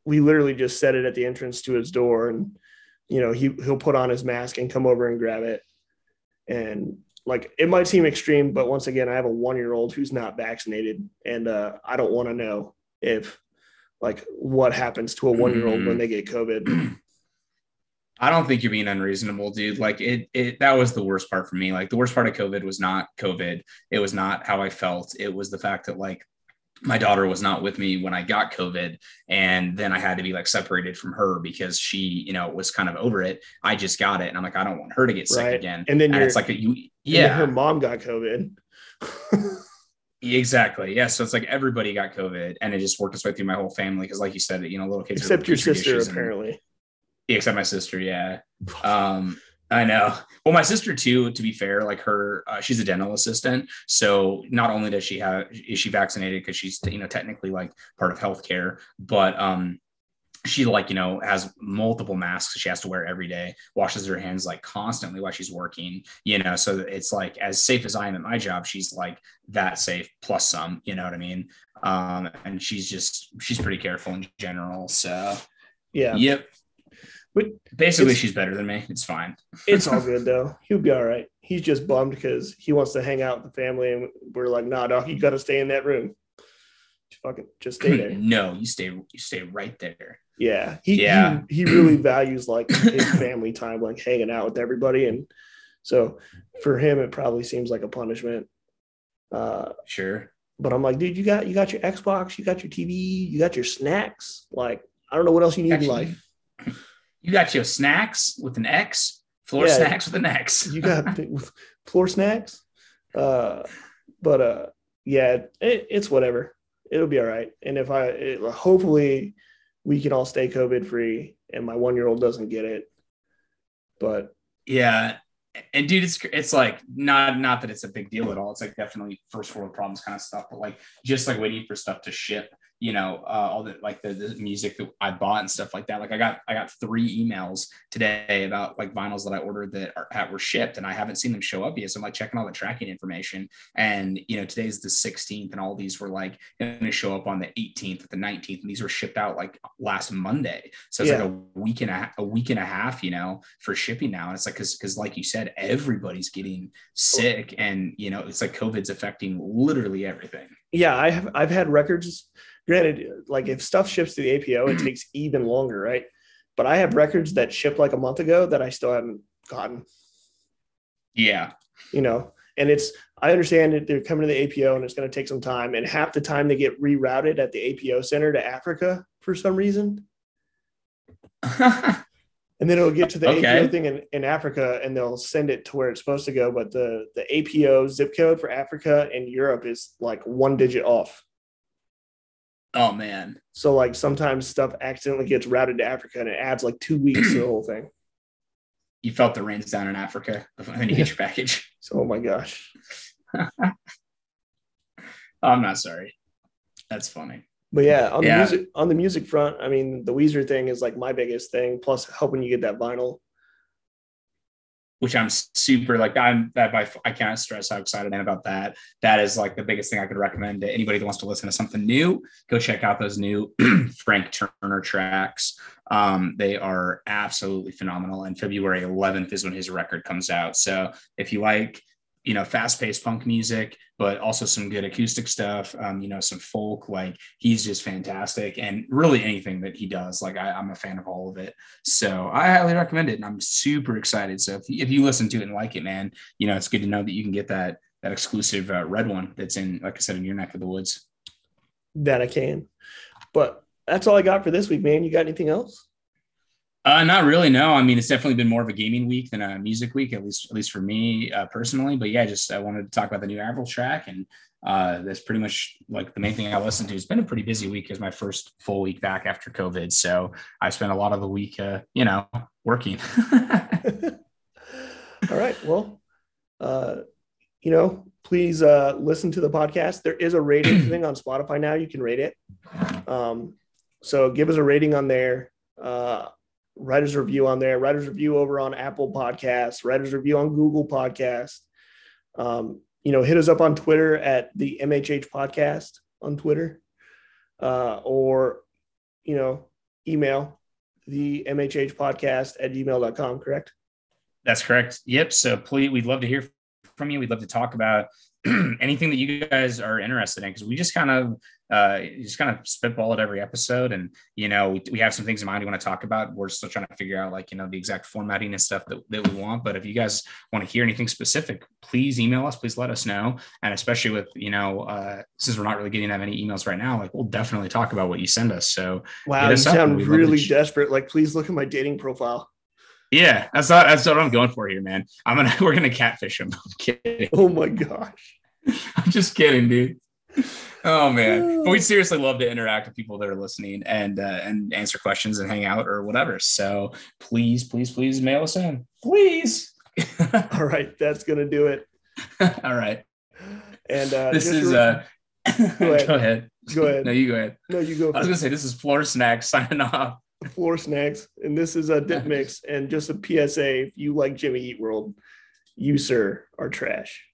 we literally just set it at the entrance to his door and you know he he'll put on his mask and come over and grab it and like it might seem extreme, but once again, I have a one year old who's not vaccinated, and uh, I don't want to know if like what happens to a one year old when they get COVID. I don't think you're being unreasonable, dude. Like it, it that was the worst part for me. Like the worst part of COVID was not COVID. It was not how I felt. It was the fact that like my daughter was not with me when I got COVID. And then I had to be like separated from her because she, you know, was kind of over it. I just got it. And I'm like, I don't want her to get sick right. again. And then and it's like, a, you, yeah. her mom got COVID. exactly. Yeah. So it's like everybody got COVID and it just worked its way through my whole family. Cause like you said, you know, little kids, except your sister, apparently. And, except my sister. Yeah. Um, I know. Well, my sister too. To be fair, like her, uh, she's a dental assistant. So not only does she have is she vaccinated because she's you know technically like part of healthcare, but um, she like you know has multiple masks she has to wear every day. Washes her hands like constantly while she's working. You know, so it's like as safe as I am at my job, she's like that safe plus some. You know what I mean? Um, and she's just she's pretty careful in general. So Yeah. Yep. But basically, she's better than me. It's fine. It's all good though. He'll be all right. He's just bummed because he wants to hang out with the family, and we're like, "Nah, dog, you got to stay in that room. Just fucking just stay there." no, you stay. You stay right there. Yeah, he, Yeah. he he really values like his family time, like hanging out with everybody, and so for him, it probably seems like a punishment. Uh, Sure. but I'm like, dude, you got you got your Xbox, you got your TV, you got your snacks. Like, I don't know what else you need in Actually, life. You got your snacks with an X, floor Yeah. snacks with an X. You got floor snacks. Uh, but uh, yeah, it, it's whatever. It'll be all right. And if I, it, hopefully, we can all stay COVID free, and my one year old doesn't get it. But Yeah. And dude, it's it's like not not that it's a big deal at all. It's like definitely first world problems kind of stuff, but like just like waiting for stuff to ship, you know, uh, all the like the, the music that I bought and stuff like that. Like I got I got three emails today about like vinyls that I ordered that are that were shipped and I haven't seen them show up yet. So I'm like checking all the tracking information. And you know, today's the 16th, and all these were like going to show up on the 18th, the 19th, and these were shipped out like last Monday. So it's Yeah. like a week and a, a week and a half, you know, for shipping now. And it's like because because like you said, everybody's getting sick, and you know, it's like COVID's affecting literally everything. yeah, I have I've had records. Granted, like if stuff ships to the APO, it takes even longer, right? But I have records that shipped like a month ago that I still haven't gotten. Yeah, You know, and it's I understand that they're coming to the APO and it's going to take some time, and half the time they get rerouted at the APO center to Africa for some reason. and then it'll get to the Okay. APO thing in, in Africa and they'll send it to where it's supposed to go. But the, the APO zip code for Africa and Europe is like one digit off. Oh man, So like sometimes stuff accidentally gets routed to Africa and it adds like two weeks to the whole thing. you felt the rains down in Africa, then you get your package. So oh my gosh. I'm not sorry. That's funny. But yeah, on Yeah. the music on the music front, I mean the Weezer thing is like my biggest thing, plus helping you get that vinyl. Which I'm super like I'm that by I can't stress how excited I am about that. That is like the biggest thing I could recommend to anybody that wants to listen to something new. Go check out those new Frank Turner tracks. Um, they are absolutely phenomenal. And February 11th is when his record comes out. So if you like, you know, fast-paced punk music, but also some good acoustic stuff, um, you know, some folk, like he's just fantastic. And really anything that he does, like I, I'm a fan of all of it. So I highly recommend it, and I'm super excited. So if, if you listen to it and like it, man, you know it's good to know that you can get that that exclusive uh, red one that's in, like I said, in your neck of the woods. That I can. But that's all I got for this week, man. You got anything else? Uh, not really. No, I mean it's definitely been more of a gaming week than a music week, at least at least for me uh, personally. But yeah, just I wanted to talk about the new Avril track, and uh, that's pretty much like the main thing I listened to. It's been a pretty busy week. It's my first full week back after COVID, so I spent a lot of the week, uh, you know, working. All right. Well, uh, you know, please uh, listen to the podcast. There is a rating thing on Spotify now. You can rate it. Um, so give us a rating on there. Uh, writer's review on there. Writer's review over on Apple Podcasts. Writer's review on Google Podcast. Um, you know, hit us up on Twitter at the MHH Podcast on Twitter, uh, or you know, email the MHH Podcast at gmail.com, Correct. That's correct. Yep. So please, we'd love to hear from you. We'd love to talk about anything that you guys are interested in because we just kind of uh, just kind of spitball at every episode, and you know we, we have some things in mind we want to talk about. We're still trying to figure out like you know the exact formatting and stuff that, that we want. But if you guys want to hear anything specific, please email us. Please let us know. And especially with you know uh, since we're not really getting that many emails right now, like we'll definitely talk about what you send us. So Wow, you sound really desperate. Like, please look at my dating profile. yeah, that's not, that's what I'm going for here, man. I'm gonna we're gonna catfish him. I'm kidding. Oh my gosh. I'm just kidding, dude. Oh man, but we'd seriously love to interact with people that are listening and uh, and answer questions and hang out or whatever. So please, please, please mail us in, please. All right, that's gonna do it. All right, And uh, this is re- uh. Go ahead. go ahead. Go ahead. No, you go ahead. no, you go I was gonna say this is Floor snacks signing off. floor snacks, and this is a dip mix. And just a PSA: if you like Jimmy Eat World, you sir are trash.